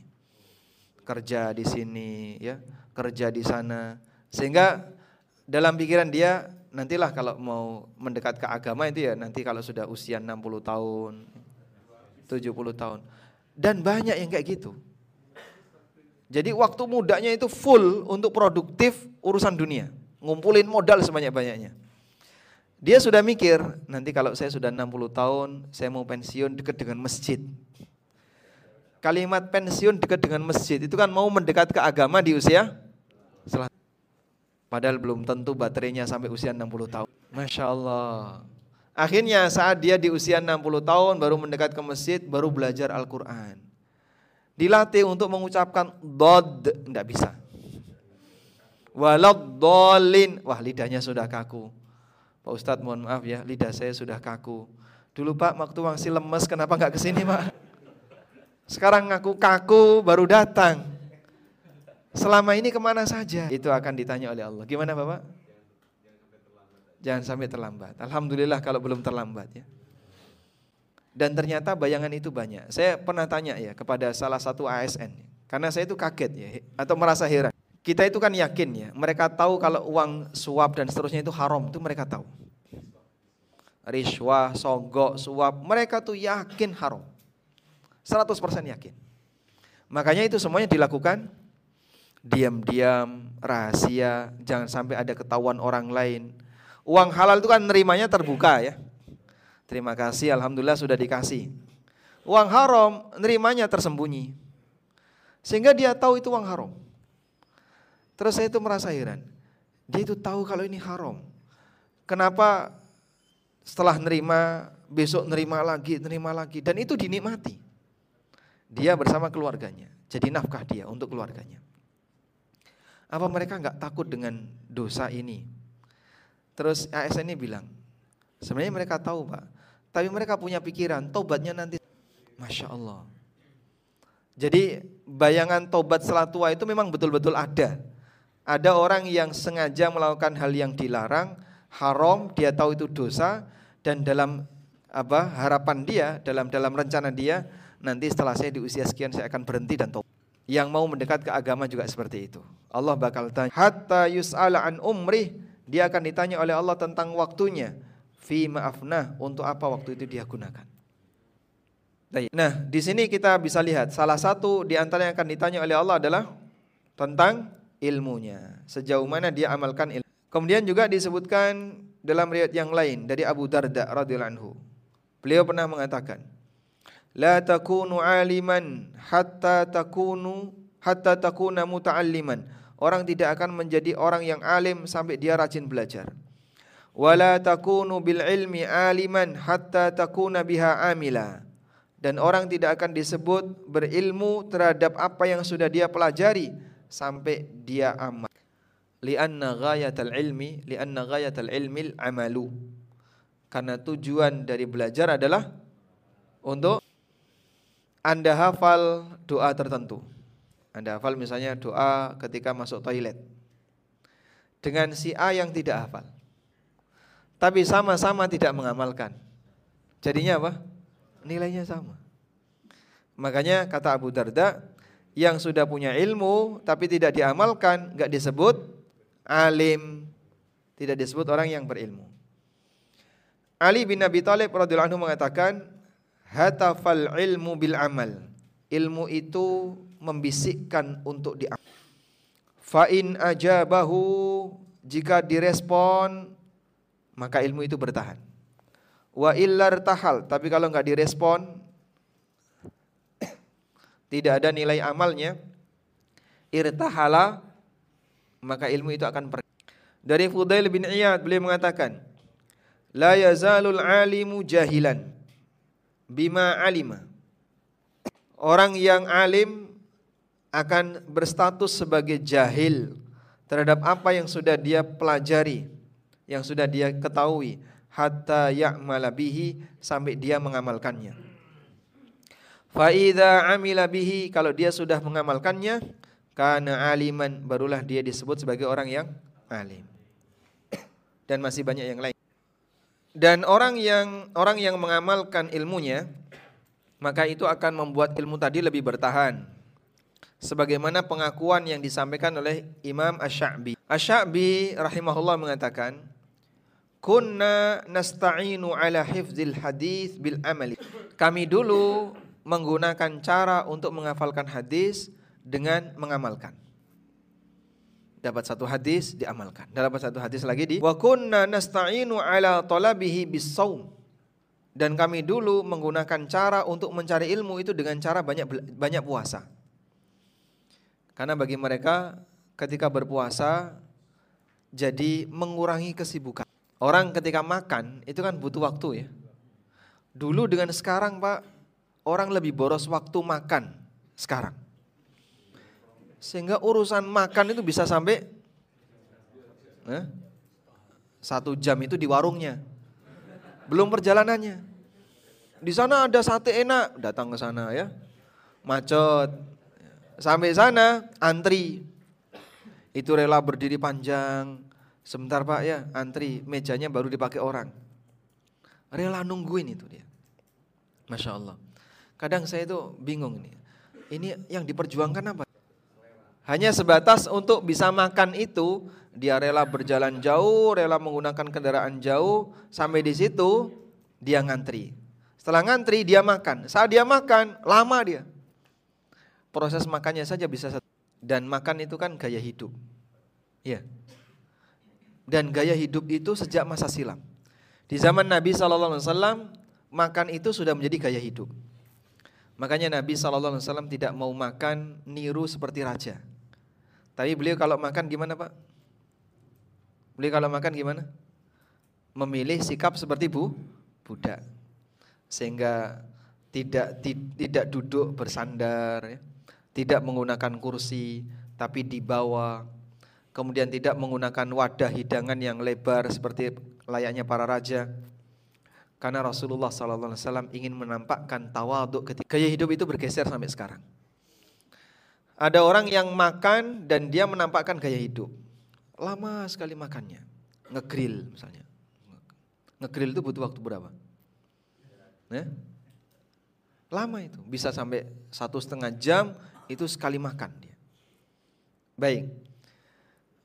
Kerja di sini ya, kerja di sana. Sehingga dalam pikiran dia nantilah kalau mau mendekat ke agama itu ya nanti kalau sudah usia 60 tahun, 70 tahun. Dan banyak yang kayak gitu. Jadi waktu mudanya itu full untuk produktif urusan dunia. Ngumpulin modal sebanyak-banyaknya. Dia sudah mikir, nanti kalau saya sudah 60 tahun, saya mau pensiun dekat dengan masjid. Kalimat pensiun dekat dengan masjid itu kan mau mendekat ke agama di usia Padahal belum tentu baterainya sampai usia 60 tahun. Masya Allah. Akhirnya saat dia di usia 60 tahun baru mendekat ke masjid, baru belajar Al-Quran. Dilatih untuk mengucapkan dod, tidak bisa. Walad dolin, wah lidahnya sudah kaku. Pak Ustadz mohon maaf ya, lidah saya sudah kaku. Dulu Pak, waktu masih lemes, kenapa nggak ke sini Pak? Sekarang ngaku kaku, baru datang. Selama ini ke mana saja? Itu akan ditanya oleh Allah. Gimana Bapak? Jangan sampai terlambat. Alhamdulillah kalau belum terlambat ya. Dan ternyata bayangan itu banyak. Saya pernah tanya ya kepada salah satu ASN. Karena saya itu kaget ya, atau merasa heran. Kita itu kan yakin ya, mereka tahu kalau uang suap dan seterusnya itu haram, itu mereka tahu. Riswah, sogok, suap, mereka tuh yakin haram. 100% yakin. Makanya itu semuanya dilakukan diam-diam, rahasia, jangan sampai ada ketahuan orang lain. Uang halal itu kan nerimanya terbuka ya. Terima kasih, alhamdulillah sudah dikasih. Uang haram nerimanya tersembunyi. Sehingga dia tahu itu uang haram. Terus saya itu merasa heran. Dia itu tahu kalau ini haram. Kenapa setelah nerima, besok nerima lagi, nerima lagi. Dan itu dinikmati. Dia bersama keluarganya. jadi nafkah dia untuk keluarganya. Apa mereka nggak takut dengan dosa ini? Terus ASN ini bilang, sebenarnya mereka tahu pak, tapi mereka punya pikiran tobatnya nanti, masya Allah. Jadi bayangan tobat setelah tua itu memang betul-betul ada. Ada orang yang sengaja melakukan hal yang dilarang, haram, dia tahu itu dosa dan dalam apa harapan dia, dalam dalam rencana dia, nanti setelah saya di usia sekian saya akan berhenti dan tobat. Yang mau mendekat ke agama juga seperti itu. Allah bakal tanya, hatta yus'ala an umrih, dia akan ditanya oleh Allah tentang waktunya. Fi maafnah, untuk apa waktu itu dia gunakan. Nah, di sini kita bisa lihat salah satu di antara yang akan ditanya oleh Allah adalah tentang ilmunya. Sejauh mana dia amalkan ilmu. Kemudian juga disebutkan dalam riwayat yang lain dari Abu Darda radhiyallahu anhu. Beliau pernah mengatakan, "La takunu aliman hatta takunu hatta takuna muta'alliman." Orang tidak akan menjadi orang yang alim sampai dia rajin belajar. Wala takunu bil ilmi aliman hatta takuna biha amila dan orang tidak akan disebut berilmu terhadap apa yang sudah dia pelajari sampai dia amal. Lianna ghayatal ilmi, lianna ghayatal ilmi amalu. Karena tujuan dari belajar adalah untuk Anda hafal doa tertentu. Anda hafal misalnya doa ketika masuk toilet. Dengan si A yang tidak hafal. Tapi sama-sama tidak mengamalkan. Jadinya apa? nilainya sama. Makanya kata Abu Darda, yang sudah punya ilmu tapi tidak diamalkan, nggak disebut alim, tidak disebut orang yang berilmu. Ali bin Abi Thalib radhiyallahu anhu mengatakan, hatafal ilmu bil amal. Ilmu itu membisikkan untuk diamal. Fa in ajabahu jika direspon maka ilmu itu bertahan. Wa illar tahal, tapi kalau nggak direspon tidak ada nilai amalnya, irtahala maka ilmu itu akan pergi. Dari Fudail bin Iyad beliau mengatakan, la yazalul alimu jahilan bima alima. Orang yang alim akan berstatus sebagai jahil terhadap apa yang sudah dia pelajari, yang sudah dia ketahui hatta ya'mala bihi sampai dia mengamalkannya. Fa idza amila bihi kalau dia sudah mengamalkannya karena aliman barulah dia disebut sebagai orang yang alim. Dan masih banyak yang lain. Dan orang yang orang yang mengamalkan ilmunya maka itu akan membuat ilmu tadi lebih bertahan. Sebagaimana pengakuan yang disampaikan oleh Imam Asy-Sya'bi. Asy-Sya'bi rahimahullah mengatakan, kunna nasta'inu ala hifzil hadis bil amali. Kami dulu menggunakan cara untuk menghafalkan hadis dengan mengamalkan. Dapat satu hadis diamalkan. Dapat satu hadis lagi di wa kunna nasta'inu ala talabihi bis saum. Dan kami dulu menggunakan cara untuk mencari ilmu itu dengan cara banyak banyak puasa. Karena bagi mereka ketika berpuasa jadi mengurangi kesibukan. Orang ketika makan itu kan butuh waktu ya. Dulu dengan sekarang Pak, orang lebih boros waktu makan sekarang. Sehingga urusan makan itu bisa sampai eh, satu jam itu di warungnya. Belum perjalanannya. Di sana ada sate enak, datang ke sana ya. Macet. Sampai sana antri. Itu rela berdiri panjang, Sebentar Pak ya, antri, mejanya baru dipakai orang. Rela nungguin itu dia. Masya Allah. Kadang saya itu bingung nih. Ini yang diperjuangkan apa? Hanya sebatas untuk bisa makan itu, dia rela berjalan jauh, rela menggunakan kendaraan jauh, sampai di situ dia ngantri. Setelah ngantri dia makan. Saat dia makan, lama dia. Proses makannya saja bisa dan makan itu kan gaya hidup. Iya dan gaya hidup itu sejak masa silam. Di zaman Nabi SAW, makan itu sudah menjadi gaya hidup. Makanya Nabi SAW tidak mau makan niru seperti raja. Tapi beliau kalau makan gimana Pak? Beliau kalau makan gimana? Memilih sikap seperti bu, budak. Sehingga tidak tidak duduk bersandar ya. tidak menggunakan kursi tapi di bawah, kemudian tidak menggunakan wadah hidangan yang lebar seperti layaknya para raja. Karena Rasulullah SAW ingin menampakkan tawaduk ketika gaya hidup itu bergeser sampai sekarang. Ada orang yang makan dan dia menampakkan gaya hidup. Lama sekali makannya. Ngegrill misalnya. Ngegrill itu butuh waktu berapa? Ya? Lama itu, bisa sampai satu setengah jam itu sekali makan dia. Baik,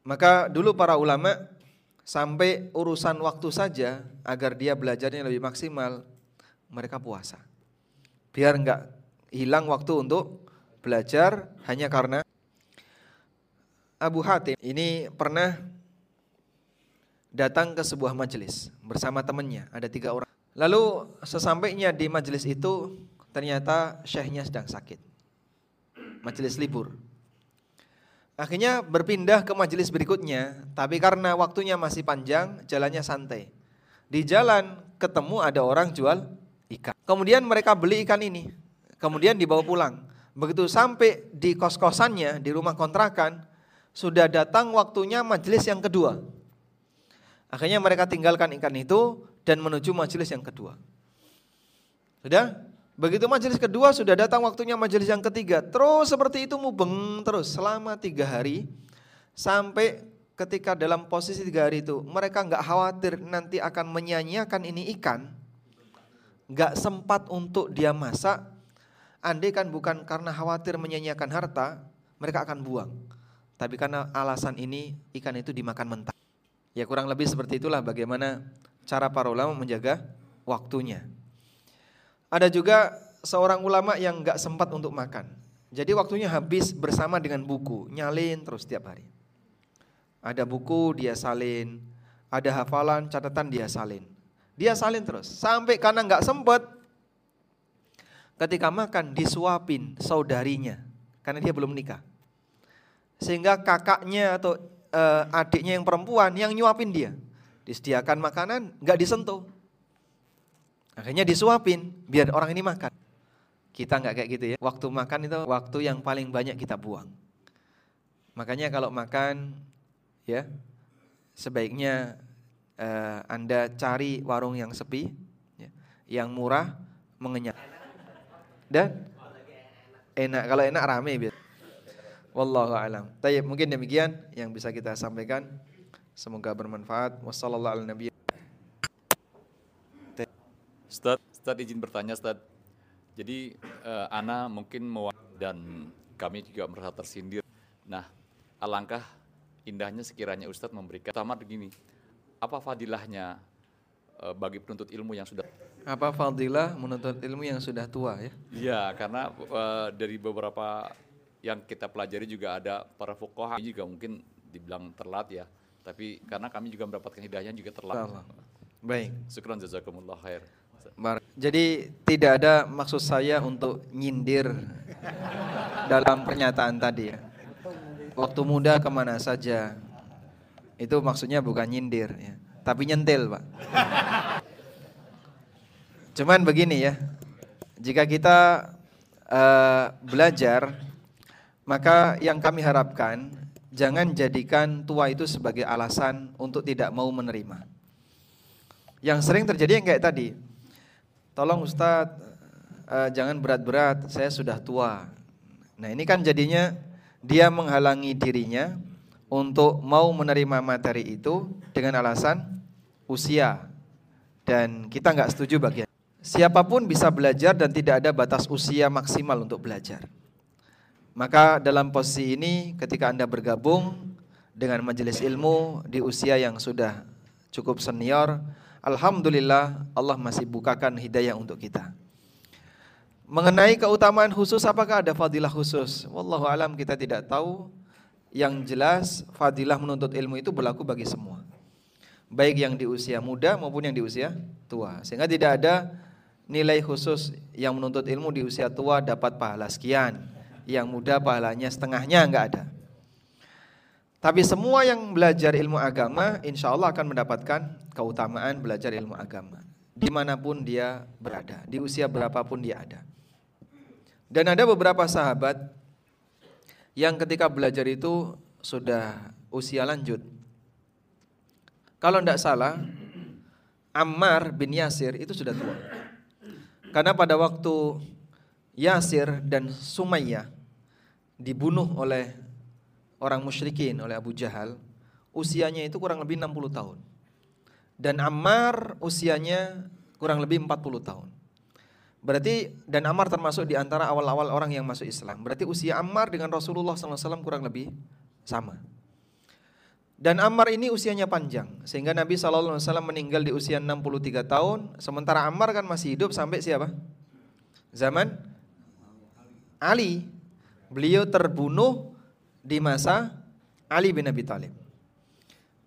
maka dulu para ulama sampai urusan waktu saja agar dia belajarnya lebih maksimal, mereka puasa. Biar enggak hilang waktu untuk belajar hanya karena Abu Hatim ini pernah datang ke sebuah majelis bersama temannya, ada tiga orang. Lalu sesampainya di majelis itu ternyata syekhnya sedang sakit. Majelis libur. Akhirnya berpindah ke majelis berikutnya, tapi karena waktunya masih panjang, jalannya santai. Di jalan ketemu ada orang jual ikan. Kemudian mereka beli ikan ini, kemudian dibawa pulang. Begitu sampai di kos-kosannya, di rumah kontrakan, sudah datang waktunya majelis yang kedua. Akhirnya mereka tinggalkan ikan itu dan menuju majelis yang kedua. Sudah? Begitu majelis kedua sudah datang waktunya majelis yang ketiga. Terus seperti itu mubeng terus selama tiga hari. Sampai ketika dalam posisi tiga hari itu mereka nggak khawatir nanti akan menyanyiakan ini ikan. nggak sempat untuk dia masak. Andai kan bukan karena khawatir menyanyiakan harta, mereka akan buang. Tapi karena alasan ini ikan itu dimakan mentah. Ya kurang lebih seperti itulah bagaimana cara para ulama menjaga waktunya. Ada juga seorang ulama yang nggak sempat untuk makan. Jadi waktunya habis bersama dengan buku, nyalin terus setiap hari. Ada buku dia salin, ada hafalan, catatan dia salin. Dia salin terus sampai karena nggak sempat ketika makan disuapin saudarinya karena dia belum nikah. Sehingga kakaknya atau e, adiknya yang perempuan yang nyuapin dia. Disediakan makanan, nggak disentuh. Akhirnya disuapin biar orang ini makan. Kita nggak kayak gitu ya. Waktu makan itu waktu yang paling banyak kita buang. Makanya kalau makan ya sebaiknya uh, Anda cari warung yang sepi, ya, yang murah, mengenyang. Dan enak kalau enak rame biar. Wallahu alam. Tayyib, mungkin demikian yang bisa kita sampaikan. Semoga bermanfaat. Wassalamualaikum Ustaz, Ustaz izin bertanya Ustaz. Jadi uh, Ana mungkin mau dan kami juga merasa tersindir. Nah, alangkah indahnya sekiranya Ustadz memberikan pertama begini, apa fadilahnya uh, bagi penuntut ilmu yang sudah apa fadilah menuntut ilmu yang sudah tua ya? Iya, karena uh, dari beberapa yang kita pelajari juga ada para fuqaha juga mungkin dibilang terlat ya. Tapi karena kami juga mendapatkan hidayahnya juga terlat. Baik. Syukran jazakumullah khair. Jadi tidak ada maksud saya untuk nyindir dalam pernyataan tadi ya. Waktu muda ke mana saja. Itu maksudnya bukan nyindir ya. Tapi nyentil pak. Cuman begini ya. Jika kita uh, belajar, maka yang kami harapkan jangan jadikan tua itu sebagai alasan untuk tidak mau menerima. Yang sering terjadi yang kayak tadi, tolong Ustadz uh, jangan berat-berat, saya sudah tua. Nah ini kan jadinya dia menghalangi dirinya untuk mau menerima materi itu dengan alasan usia. Dan kita nggak setuju bagian. Siapa pun bisa belajar dan tidak ada batas usia maksimal untuk belajar. Maka dalam posisi ini ketika Anda bergabung dengan majelis ilmu di usia yang sudah cukup senior, Alhamdulillah Allah masih bukakan hidayah untuk kita. Mengenai keutamaan khusus apakah ada fadilah khusus? Wallahu alam kita tidak tahu. Yang jelas fadilah menuntut ilmu itu berlaku bagi semua. Baik yang di usia muda maupun yang di usia tua. Sehingga tidak ada nilai khusus yang menuntut ilmu di usia tua dapat pahala sekian. Yang muda pahalanya setengahnya enggak ada. Tapi semua yang belajar ilmu agama insya Allah akan mendapatkan keutamaan belajar ilmu agama. Di mana pun dia berada, di usia berapapun dia ada. Dan ada beberapa sahabat yang ketika belajar itu sudah usia lanjut. Kalau tidak salah, Ammar bin Yasir itu sudah tua. Karena pada waktu Yasir dan Sumayyah dibunuh oleh orang musyrikin, oleh Abu Jahal, usianya itu kurang lebih 60 tahun. Dan Ammar usianya kurang lebih 40 tahun. Berarti dan Ammar termasuk di antara awal-awal orang yang masuk Islam. Berarti usia Ammar dengan Rasulullah SAW kurang lebih sama. Dan Ammar ini usianya panjang sehingga Nabi SAW meninggal di usia 63 tahun. Sementara Ammar kan masih hidup sampai siapa? Zaman Ali. Beliau terbunuh di masa Ali bin Abi Thalib.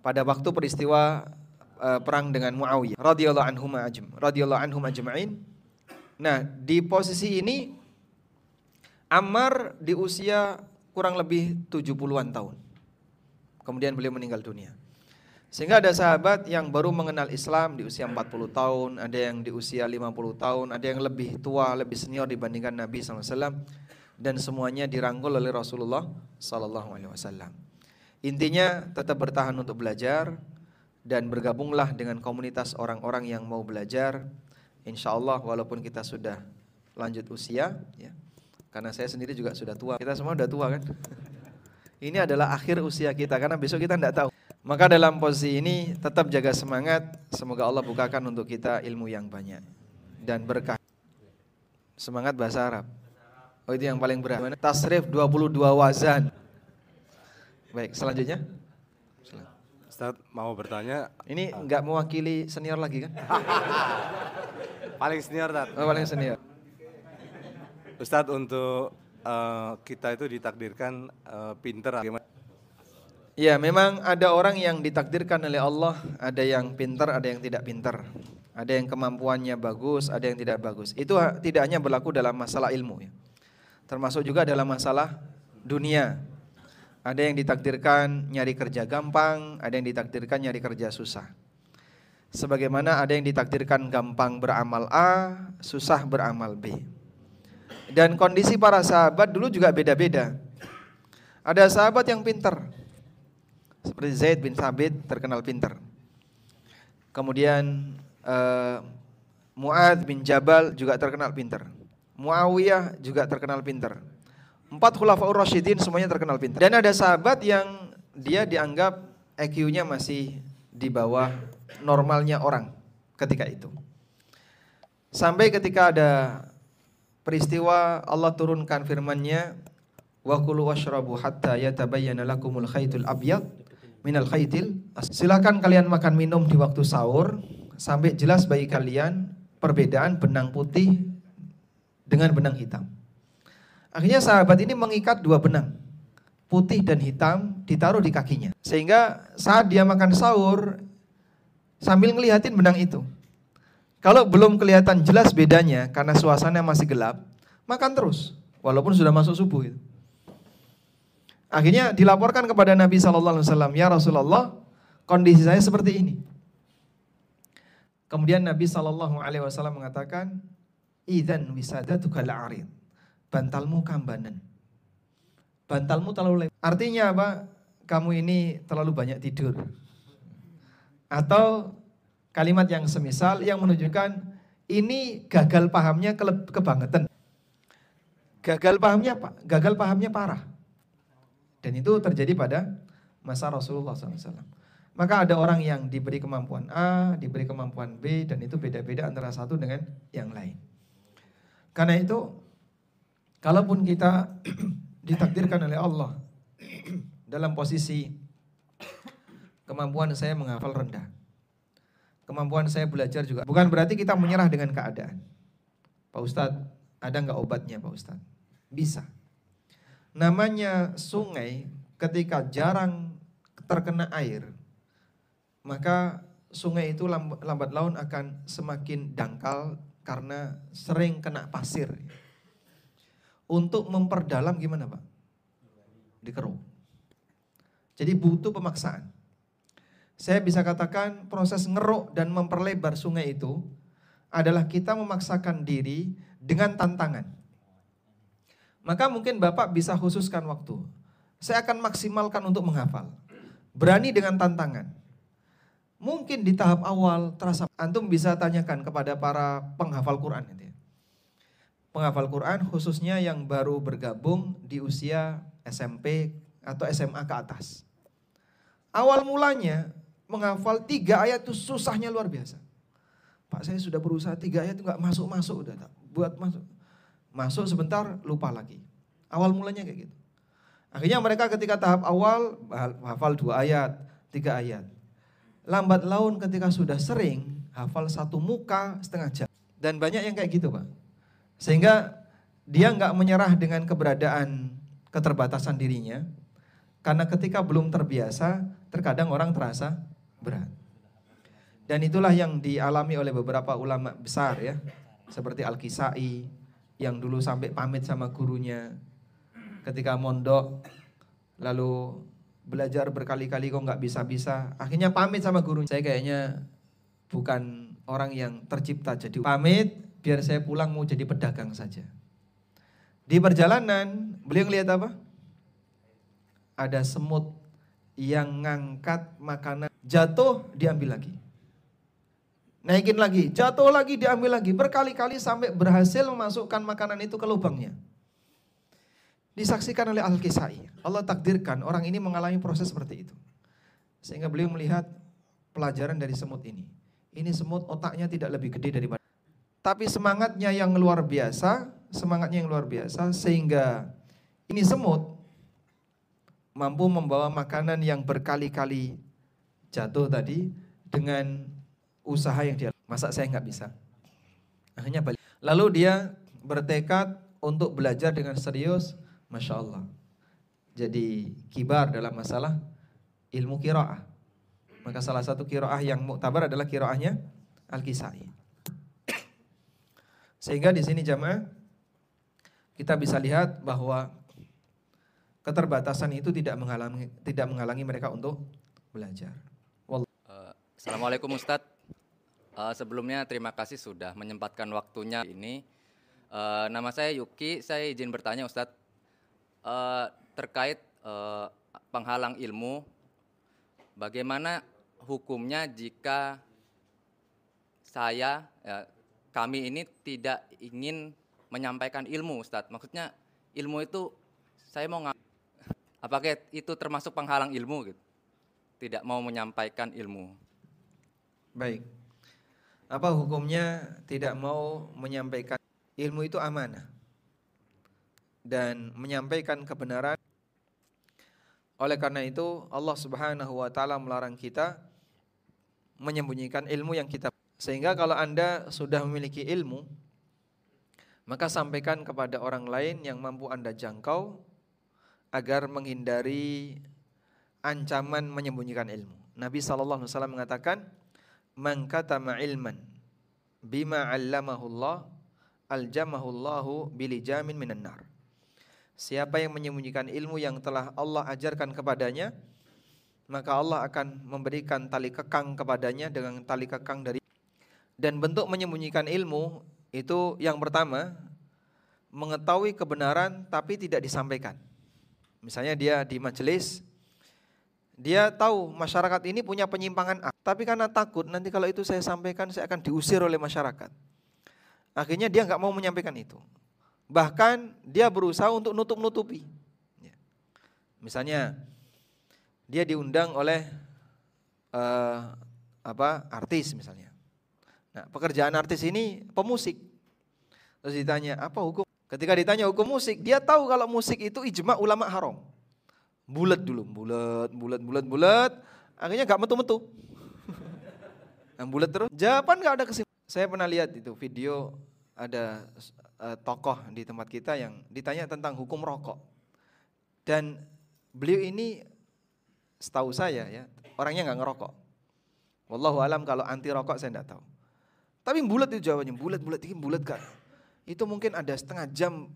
Pada waktu peristiwa uh, perang dengan Muawiyah radhiyallahu anhum ajm radhiyallahu anhum ajma'in. Nah, di posisi ini Ammar di usia kurang lebih 70-an tahun. Kemudian beliau meninggal dunia. Sehingga ada sahabat yang baru mengenal Islam di usia 40 tahun, ada yang di usia 50 tahun, ada yang lebih tua, lebih senior dibandingkan Nabi SAW dan semuanya dirangkul oleh Rasulullah SAW. Intinya tetap bertahan untuk belajar dan bergabunglah dengan komunitas orang-orang yang mau belajar. Insya Allah walaupun kita sudah lanjut usia, ya, karena saya sendiri juga sudah tua. Kita semua sudah tua kan? Ini adalah akhir usia kita karena besok kita tidak tahu. Maka dalam posisi ini tetap jaga semangat. Semoga Allah bukakan untuk kita ilmu yang banyak dan berkah. Semangat bahasa Arab. Oh itu yang paling berat. Tasrif 22 wazan. Baik, selanjutnya. Ustaz mau bertanya. Ini enggak mewakili senior lagi kan? paling senior, Ustaz. Oh, paling senior. Ustaz untuk uh, kita itu ditakdirkan uh, pinter gimana? Ya, memang ada orang yang ditakdirkan oleh Allah, ada yang pintar, ada yang tidak pintar. Ada yang kemampuannya bagus, ada yang tidak bagus. Itu tidak hanya berlaku dalam masalah ilmu ya. Termasuk juga dalam masalah dunia. Ada yang ditakdirkan nyari kerja gampang, ada yang ditakdirkan nyari kerja susah. Sebagaimana ada yang ditakdirkan gampang beramal A, susah beramal B. Dan kondisi para sahabat dulu juga beda-beda. Ada sahabat yang pintar, seperti Zaid bin Sabit terkenal pintar. Kemudian uh, Muad bin Jabal juga terkenal pintar. Muawiyah juga terkenal pintar. Empat khulafaur rasyidin semuanya terkenal pintar. Dan ada sahabat yang dia dianggap IQ-nya masih di bawah normalnya orang ketika itu. Sampai ketika ada peristiwa Allah turunkan firman-Nya wa kulu washrabu hatta yatabayyana lakumul khaytul abyad minal khaitil silakan kalian makan minum di waktu sahur sampai jelas bagi kalian perbedaan benang putih dengan benang hitam. Akhirnya sahabat ini mengikat dua benang putih dan hitam ditaruh di kakinya. Sehingga saat dia makan sahur sambil ngeliatin benang itu. Kalau belum kelihatan jelas bedanya karena suasana masih gelap, makan terus walaupun sudah masuk subuh itu. Akhirnya dilaporkan kepada Nabi Shallallahu Alaihi Wasallam, ya Rasulullah, kondisi saya seperti ini. Kemudian Nabi Shallallahu Alaihi Wasallam mengatakan, idan wisada arid, bantalmu kambanan, bantalmu terlalu lebar. Artinya apa? Kamu ini terlalu banyak tidur. Atau kalimat yang semisal yang menunjukkan ini gagal pahamnya kebangetan. Gagal pahamnya apa? Gagal pahamnya parah. Dan itu terjadi pada masa Rasulullah SAW. Maka ada orang yang diberi kemampuan A, diberi kemampuan B, dan itu beda-beda antara satu dengan yang lain. Karena itu, kalaupun kita ditakdirkan oleh Allah dalam posisi kemampuan saya menghafal rendah, kemampuan saya belajar juga, bukan berarti kita menyerah dengan keadaan. Pak Ustadz, ada nggak obatnya Pak Ustadz? Bisa. Namanya sungai ketika jarang terkena air, maka sungai itu lambat laun akan semakin dangkal karena sering kena pasir. Untuk memperdalam gimana Pak? Dikeruk. Jadi butuh pemaksaan. Saya bisa katakan proses ngeruk dan memperlebar sungai itu adalah kita memaksakan diri dengan tantangan. Maka mungkin Bapak bisa khususkan waktu. saya akan maksimalkan untuk menghafal. Berani dengan tantangan. Mungkin di tahap awal terasa antum bisa tanyakan kepada para penghafal Quran itu ya. Penghafal Quran khususnya yang baru bergabung di usia SMP atau SMA ke atas. Awal mulanya menghafal tiga ayat itu susahnya luar biasa. Pak saya sudah berusaha tiga ayat itu nggak masuk masuk udah buat masuk masuk sebentar lupa lagi. Awal mulanya kayak gitu. Akhirnya mereka ketika tahap awal hafal dua ayat, tiga ayat lambat laun ketika sudah sering hafal satu muka setengah jam. Dan banyak yang kayak gitu Pak. Sehingga dia nggak menyerah dengan keberadaan keterbatasan dirinya. Karena ketika belum terbiasa, terkadang orang terasa berat. Dan itulah yang dialami oleh beberapa ulama besar ya. Seperti Al-Kisai yang dulu sampai pamit sama gurunya ketika mondok lalu belajar berkali-kali kok nggak bisa-bisa. Akhirnya pamit sama guru. Saya kayaknya bukan orang yang tercipta jadi pamit biar saya pulang mau jadi pedagang saja. Di perjalanan beliau ngeliat apa? Ada semut yang ngangkat makanan jatuh diambil lagi. Naikin lagi, jatuh lagi diambil lagi. Berkali-kali sampai berhasil memasukkan makanan itu ke lubangnya disaksikan oleh Al-Kisai. Allah takdirkan orang ini mengalami proses seperti itu. Sehingga beliau melihat pelajaran dari semut ini. Ini semut otaknya tidak lebih gede daripada tapi semangatnya yang luar biasa, semangatnya yang luar biasa sehingga ini semut mampu membawa makanan yang berkali-kali jatuh tadi dengan usaha yang dia masa saya nggak bisa. Akhirnya balik. Lalu dia bertekad untuk belajar dengan serius Masya Allah. Jadi kibar dalam masalah ilmu kiroah. Maka salah satu kiroah yang muktabar adalah kiroahnya Al-Kisai. Sehingga di sini jamaah kita bisa lihat bahwa keterbatasan itu tidak menghalangi tidak menghalangi mereka untuk belajar. Uh, Assalamualaikum Ustadz. Uh, sebelumnya terima kasih sudah menyempatkan waktunya ini. Uh, nama saya Yuki, saya izin bertanya Ustadz uh, terkait uh, penghalang ilmu, bagaimana hukumnya jika saya, ya, kami ini tidak ingin menyampaikan ilmu, Ustadz. Maksudnya ilmu itu saya mau nggak, apakah itu termasuk penghalang ilmu gitu? Tidak mau menyampaikan ilmu. Baik. Apa hukumnya tidak mau menyampaikan ilmu itu amanah? Dan menyampaikan kebenaran. Oleh karena itu Allah Subhanahu wa taala melarang kita menyembunyikan ilmu yang kita sehingga kalau Anda sudah memiliki ilmu maka sampaikan kepada orang lain yang mampu Anda jangkau agar menghindari ancaman menyembunyikan ilmu. Nabi sallallahu alaihi wasallam mengatakan, "Man katama ilman bima 'allamahu Allah, aljamahu Allahu bilijamin minan nar." Siapa yang menyembunyikan ilmu yang telah Allah ajarkan kepadanya, maka Allah akan memberikan tali kekang kepadanya dengan tali kekang dari dan bentuk menyembunyikan ilmu itu yang pertama mengetahui kebenaran tapi tidak disampaikan. Misalnya dia di majelis dia tahu masyarakat ini punya penyimpangan A, tapi karena takut nanti kalau itu saya sampaikan saya akan diusir oleh masyarakat. Akhirnya dia nggak mau menyampaikan itu. Bahkan dia berusaha untuk nutup-nutupi. Ya. Misalnya dia diundang oleh uh, apa artis misalnya. Nah, pekerjaan artis ini pemusik. Terus ditanya, apa hukum? Ketika ditanya hukum musik, dia tahu kalau musik itu ijma ulama haram. Bulat dulu, bulat, bulat, bulat, bulat. Akhirnya gak metu-metu. Bulat terus. Jawaban gak ada kesimpulan. Saya pernah lihat itu video ada uh, tokoh di tempat kita yang ditanya tentang hukum rokok. Dan beliau ini setahu saya ya, orangnya nggak ngerokok. Wallahu alam kalau anti rokok saya tidak tahu. Tapi bulat itu jawabannya, bulat-bulat ini bulat kan. Itu mungkin ada setengah jam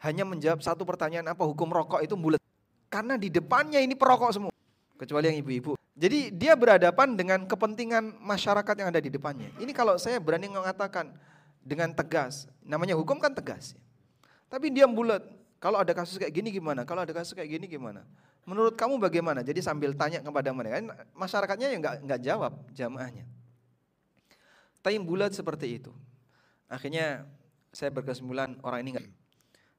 hanya menjawab satu pertanyaan apa hukum rokok itu bulat. Karena di depannya ini perokok semua. Kecuali yang ibu-ibu. Jadi dia berhadapan dengan kepentingan masyarakat yang ada di depannya. Ini kalau saya berani mengatakan dengan tegas. Namanya hukum kan tegas. Tapi dia bulat. Kalau ada kasus kayak gini gimana? Kalau ada kasus kayak gini gimana? Menurut kamu bagaimana? Jadi sambil tanya kepada mereka, kan masyarakatnya yang nggak nggak jawab jamaahnya. Tapi bulat seperti itu. Akhirnya saya berkesimpulan orang ini enggak.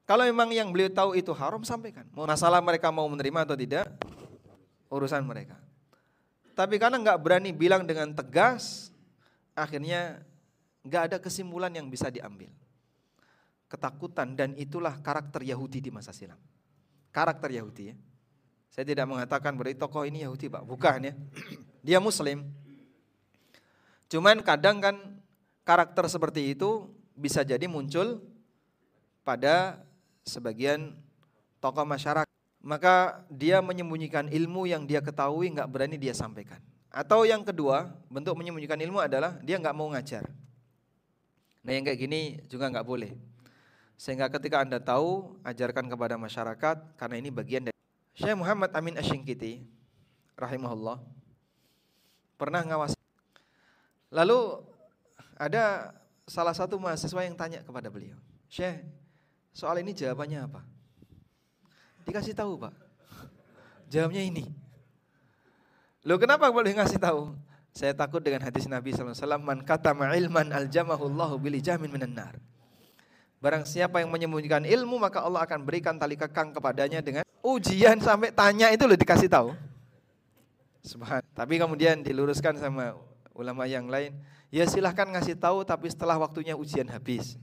Kalau memang yang beliau tahu itu haram sampaikan. Masalah mereka mau menerima atau tidak urusan mereka. Tapi karena nggak berani bilang dengan tegas, akhirnya nggak ada kesimpulan yang bisa diambil. Ketakutan dan itulah karakter Yahudi di masa silam. Karakter Yahudi ya. Saya tidak mengatakan berarti tokoh ini Yahudi Pak, bukan ya. Dia Muslim, Cuman kadang kan karakter seperti itu bisa jadi muncul pada sebagian tokoh masyarakat. Maka dia menyembunyikan ilmu yang dia ketahui nggak berani dia sampaikan. Atau yang kedua, bentuk menyembunyikan ilmu adalah dia nggak mau ngajar. Nah yang kayak gini juga nggak boleh. Sehingga ketika anda tahu, ajarkan kepada masyarakat karena ini bagian dari Syekh Muhammad Amin Asyingkiti rahimahullah pernah ngawasi Lalu ada salah satu mahasiswa yang tanya kepada beliau, Syekh, soal ini jawabannya apa? Dikasih tahu pak, jawabnya ini. Lo kenapa boleh ngasih tahu? Saya takut dengan hadis Nabi SAW, Man kata ilman aljamahullahu bili jamin minan nar. Barang siapa yang menyembunyikan ilmu, maka Allah akan berikan tali kekang kepadanya dengan ujian sampai tanya itu lo dikasih tahu. Subhan. Tapi kemudian diluruskan sama ulama yang lain, ya silahkan ngasih tahu tapi setelah waktunya ujian habis.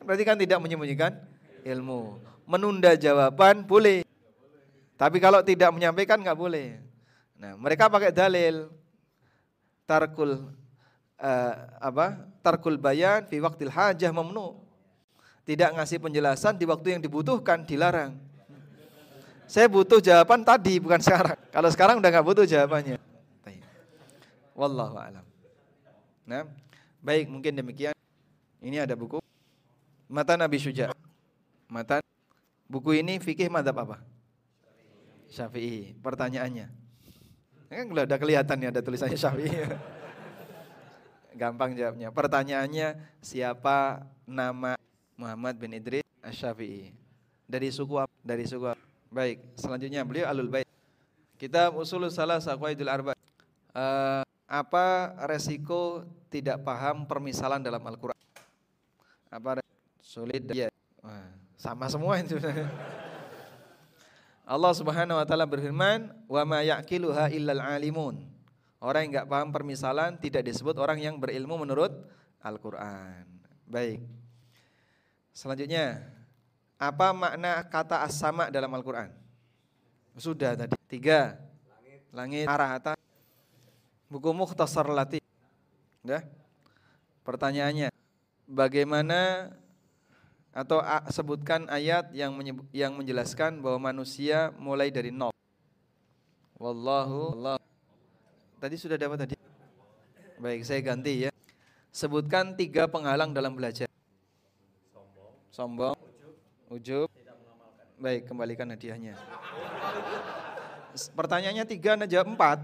Berarti kan tidak menyembunyikan ilmu. Menunda jawaban boleh. Tapi kalau tidak menyampaikan nggak boleh. Nah, mereka pakai dalil tarkul uh, apa? Tarkul bayan fi waktil hajah memnu. Tidak ngasih penjelasan di waktu yang dibutuhkan dilarang. Saya butuh jawaban tadi bukan sekarang. Kalau sekarang udah nggak butuh jawabannya. Wallahu alam. Nah, baik mungkin demikian. Ini ada buku Mata Nabi Syuja. Mata buku ini fikih madhab apa? Syafi'i. Pertanyaannya. Kan udah kelihatan ya ada tulisannya Syafi'i. Gampang jawabnya. Pertanyaannya siapa nama Muhammad bin Idris Asy-Syafi'i? Dari suku apa? Dari suku apa? Baik, selanjutnya beliau Alul Bait. Kita usul salah saqwaidul arba. Uh, apa resiko tidak paham permisalan dalam Al-Quran? Apa sulit? Ya, sama semua itu. Allah Subhanahu wa taala berfirman, "Wa ma yaqiluha illal alimun." Orang yang enggak paham permisalan tidak disebut orang yang berilmu menurut Al-Qur'an. Baik. Selanjutnya, apa makna kata as-sama dalam Al-Qur'an? Sudah tadi. Tiga. Langit, langit arah atas, buku Mukhtasar Latif. Ya. Pertanyaannya, bagaimana atau sebutkan ayat yang yang menjelaskan bahwa manusia mulai dari nol. Wallahu Allah. Tadi sudah dapat tadi. Baik, saya ganti ya. Sebutkan tiga penghalang dalam belajar. Sombong. Ujub. Baik, kembalikan hadiahnya. Pertanyaannya tiga, jawab empat.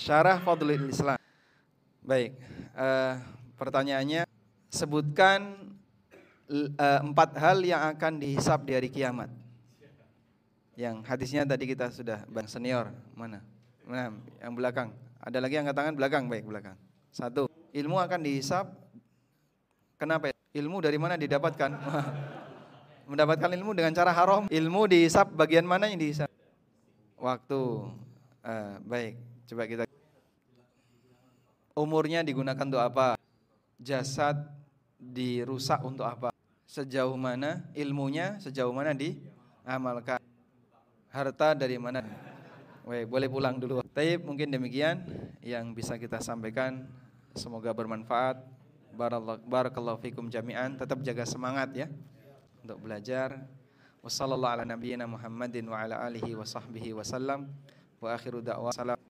Syarah Fadlul Islam. Baik, uh, pertanyaannya sebutkan empat hal yang akan dihisap di hari kiamat. Yang hadisnya tadi kita sudah bang senior mana? Mana? Yang belakang. Ada lagi yang tangan belakang, baik belakang. Satu, ilmu akan dihisap. Kenapa? Ilmu dari mana didapatkan? Mendapatkan ilmu dengan cara haram. Ilmu dihisap bagian mana yang dihisap? Waktu. Uh, baik, coba kita Umurnya digunakan untuk apa? Jasad dirusak untuk apa? Sejauh mana ilmunya, sejauh mana diamalkan? Harta dari mana? Weh, boleh pulang dulu. Tapi mungkin demikian yang bisa kita sampaikan. Semoga bermanfaat. Barakallahu fikum jami'an. Tetap jaga semangat ya untuk belajar. Wassalamualaikum warahmatullahi wabarakatuh. Muhammadin wa ala alihi wa sahbihi wasallam. Wa akhiru da'wa.